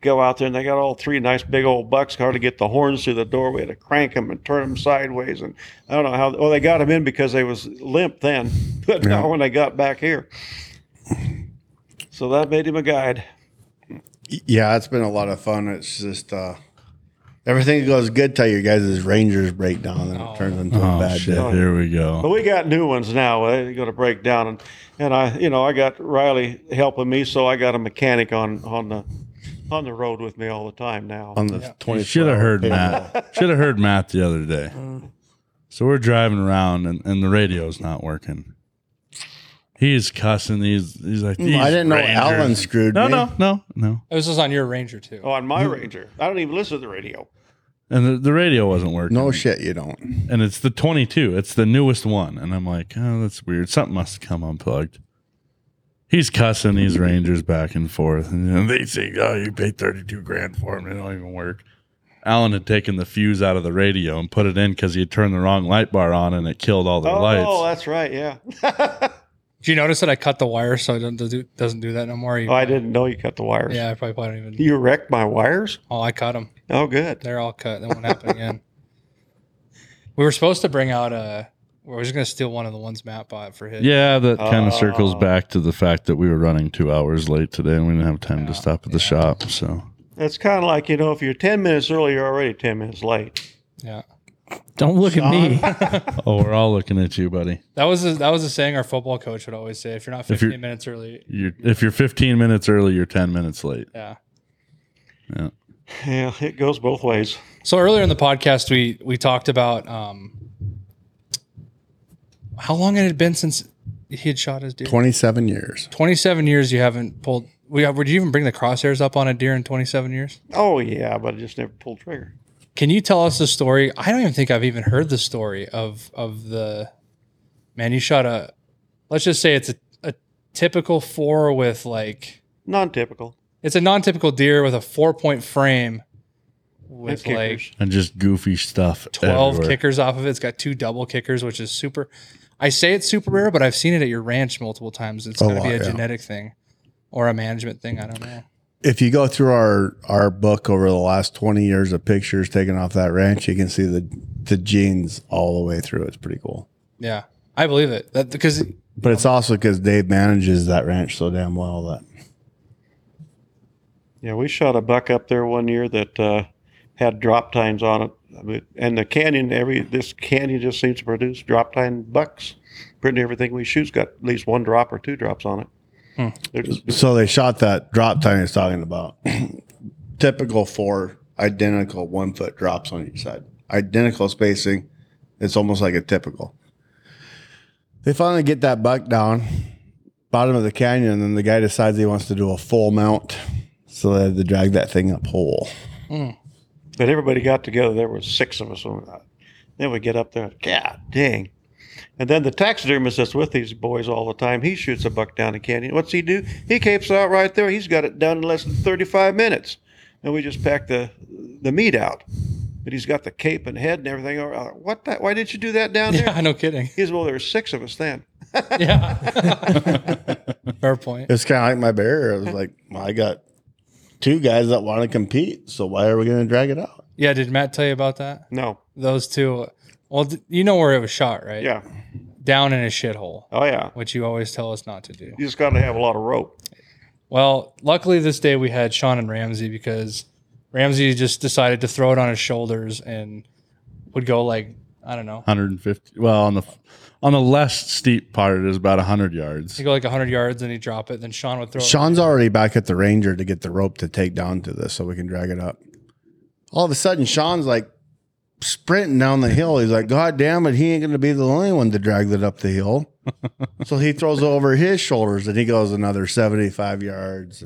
Go out there and they got all three nice big old bucks. Hard to get the horns through the door. We had to crank them and turn them sideways. And I don't know how. Well, they got them in because they was limp then, but Yeah. not when they got back here. So that made him a guide. Yeah, it's been a lot of fun. It's just uh, everything goes good till your guys' Rangers break down and it turns into a Oh bad shit! day. Here we go. But we got new ones now. They're going to break down, and and I, you know, I got Riley helping me, so I got a mechanic on on the on the road with me all the time now. On the You twenty, should have heard Matt. Should have heard Matt the other day. So we're driving around and, and the radio's not working. He's cussing. He's he's like. I didn't know Rangers." Alan screwed No, me. no, no, no. It was just on your Ranger too. Oh, on my Ranger, I don't even listen to the radio. And the, the radio wasn't working. No shit, you don't. And it's the 22. It's the newest one. And I'm like, oh, that's weird. Something must have come unplugged. He's cussing these Rangers back and forth. And they say, oh, you paid 32 grand for them. They don't even work. Alan had taken the fuse out of the radio and put it in because he had turned the wrong light bar on and it killed all their Oh, lights. that's right. Yeah. Did you notice that I cut the wire so it doesn't do, doesn't do that no more? You- oh, I didn't know you cut the wires. Yeah, I probably, probably don't even. You wrecked my wires. Oh, I cut them. Oh, good. They're all cut. That won't happen again. We were supposed to bring out a. We were just gonna steal one of the ones Matt bought for his. Yeah, that kind of oh. circles Oh. back to the fact that we were running two hours late today and we didn't have time Yeah, to stop at the yeah. shop. So It's kind of like you know, if you're ten minutes early, you're already ten minutes late. yeah. Don't look at me. Oh, we're all looking at you, buddy. That was a, that was a saying our football coach would always say. If you're not 15 you're- minutes early, You're, if you're 15 minutes early, you're 10 minutes late. yeah. Yeah, it goes both ways. So earlier in the podcast, we we talked about um, how long it had been since he had shot his deer. 27 years. Twenty-seven years. You haven't pulled. We have, would you even bring the crosshairs up on a deer in twenty-seven years? Oh yeah, but I just never pulled trigger. Can you tell us the story? I don't even think I've even heard the story of of the man. You shot a. Let's just say it's a, a typical four with like Non-typical. it's a non-typical deer with a four-point frame with And like. And just goofy stuff. 12 everywhere. kickers off of it. It's got two double kickers, which is super. I say it's super rare, but I've seen it at your ranch multiple times. It's A got to be a yeah. genetic thing or a management thing. I don't know. If you go through our our book over the last 20 years of pictures taken off that ranch, you can see the the genes all the way through. It's pretty cool. Yeah, I believe it. That because But it's also because Dave manages that ranch so damn well that Yeah, we shot a buck up there one year that uh, had drop tines on it, I mean, and the canyon every this canyon just seems to produce drop tine bucks. Pretty everything we shoot's got at least one drop or two drops on it. They're So they shot that drop tine he's talking about. Typical four identical one foot drops on each side. Identical spacing. It's almost like a typical. They finally get that buck down, bottom of the canyon, and then the guy decides he wants to do a full mount. So they had to drag that thing up whole. Hmm. But everybody got together. There was six of us. and Then we get up there. God dang. And then the taxidermist that's with these boys all the time, he shoots a buck down the canyon. What's he do? He capes out right there. He's got it done in less than 35 minutes. And we just pack the the meat out. But he's got the cape and head and everything. Like, What the, Why didn't you do that down there? yeah, no kidding. He says, Well, there were six of us then. Yeah, fair point. It's kind of like my bear. I was like, well, I got two guys that want to compete. So why are we going to drag it out? Yeah, did Matt tell you about that? No. Those two. Well, you know where it was shot, right? Yeah. Down in a shithole, Oh, yeah. which you always tell us not to do. You just got to have a lot of rope. Well, luckily this day we had Sean and Ramsey because Ramsey just decided to throw it on his shoulders and would go like I don't know, 150. Well, on the on the less steep part, it is about 100 yards. he'd go like 100 yards and he'd drop it. Then Sean would throw. it. Sean's already back at the Ranger to get the rope to take down to this so we can drag it up. All of a sudden, Sean's like sprinting down the hill. He's like, God damn it, he ain't going to be the only one to drag that up the hill. so he throws it over his shoulders and he goes another 75 yards.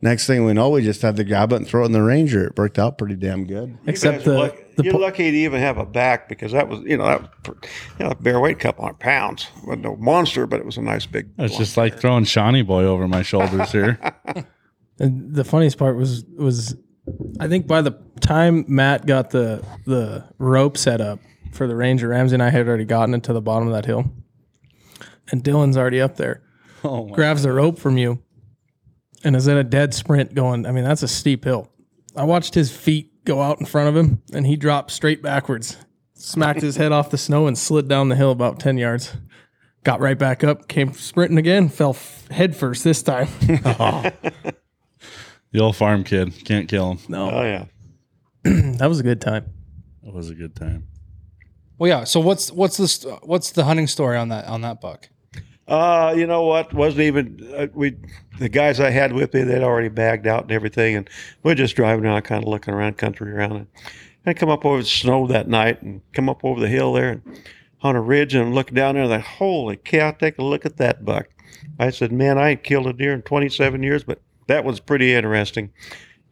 Next thing we know, we just had to grab it and throw it in the Ranger. It worked out pretty damn good. Except guys the, lucky, the you're po- lucky to even have a back because that was, you know, that was, pr- you know, a bear weight couple hundred pounds. Wasn't no monster, but it was a nice big. It's just like throwing Shawnee Boy over my shoulders here. And the funniest part was was I think by the time Matt got the the rope set up for the Ranger, Ramsey and I had already gotten it to the bottom of that hill. And Dylan's already up there. oh my. Grabs the rope from you and is in a dead sprint going, I mean, that's a steep hill. I watched his feet go out in front of him and he dropped straight backwards, smacked his head off the snow and slid down the hill about 10 yards. Got right back up, came sprinting again, fell f- head first this time. The old farm kid. Can't kill him. No, Oh yeah. that was a good time. That was a good time. Well, yeah. So what's what's the st- what's the hunting story on that on that buck? Uh, you know what? Wasn't even uh, we. The guys I had with me, they'd already bagged out and everything, and we're just driving around, kind of looking around, country around, and I come up over the snow that night, and come up over the hill there, and on a ridge, and look down there, and like, holy cow! Take a look at that buck. I said, man, I ain't killed a deer in 27 years, but that was pretty interesting.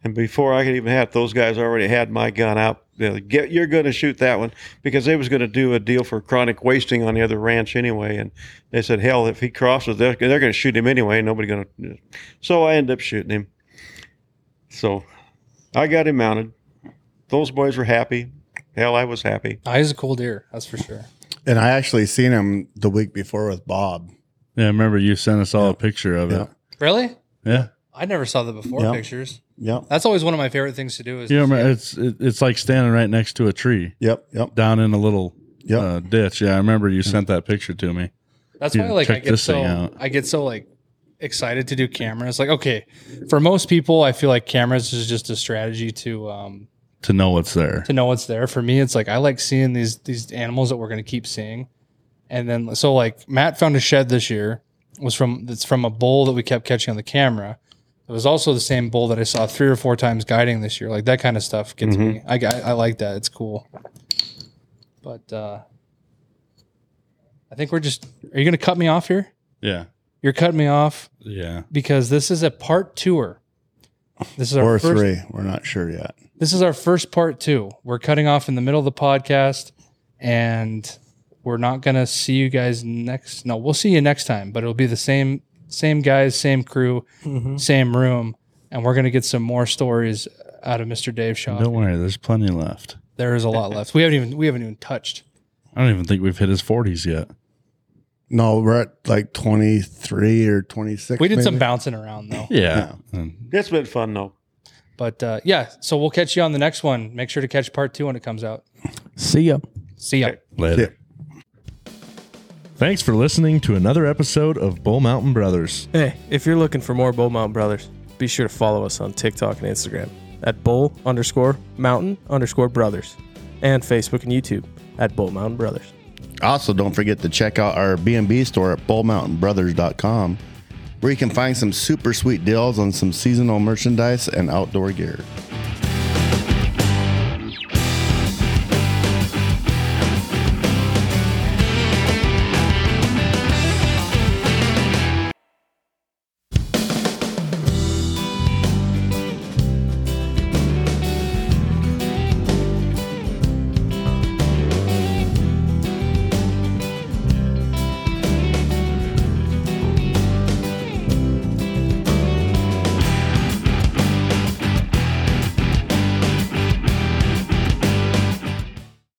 And before I could even have it, those guys already had my gun out. Like, Get, you're going to shoot that one because they was going to do a deal for chronic wasting on the other ranch anyway. And they said, hell, if he crosses, they're, they're going to shoot him anyway. Nobody going to. So I ended up shooting him. So I got him mounted. Those boys were happy. Hell, I was happy. Ah, was a cool deer, that's for sure. And I actually seen him the week before with Bob. Yeah, I remember you sent us all a picture of Yeah. it. Really? Yeah. I never saw the before Yeah. pictures. Yeah. That's always one of my favorite things to do. Is You to remember, it's it, it's like standing right next to a tree Yep. Yep. down in a little Yep. uh, ditch. Yeah, I remember you sent that picture to me. That's Yeah, why like I check get this so out. I get so like excited to do cameras. Like okay, for most people, I feel like cameras is just a strategy to um To know what's there. to know what's there. For me, it's like I like seeing these these animals that we're going to keep seeing, and then so like Matt found a shed this year was from that's from a bull that we kept catching on the camera, It was also the same bull that I saw three or four times guiding this year. Like that kind of stuff gets me. I, I I like that. It's cool. But uh I think we're just. Are you going to cut me off here? Yeah. You're cutting me off Yeah. because this is a part tour. This is our or first, three. We're not sure yet. This is our first part two. We're cutting off in the middle of the podcast, and we're not gonna see you guys next. No, we'll see you next time, but it'll be the same same guys, same crew, same room, and we're gonna get some more stories out of Mr. Dave Shaw. Don't worry, there's plenty left. There is a lot left. We haven't even we haven't even touched. I don't even think we've hit his 40s yet. No, we're at like 23 or 26. We did some bouncing around though. Yeah. And It's been fun though. But uh, yeah, so we'll catch you on the next one. Make sure to catch part two when it comes out. See ya. See ya. later. Thanks for listening to another episode of Bull Mountain Brothers. Hey, if you're looking for more Bull Mountain Brothers, be sure to follow us on TikTok and Instagram at Bull underscore Mountain underscore Brothers and Facebook and YouTube at Bull Mountain Brothers. Also, don't forget to check out our B&B store at bullmountainbrothers.com where you can find some super sweet deals on some seasonal merchandise and outdoor gear.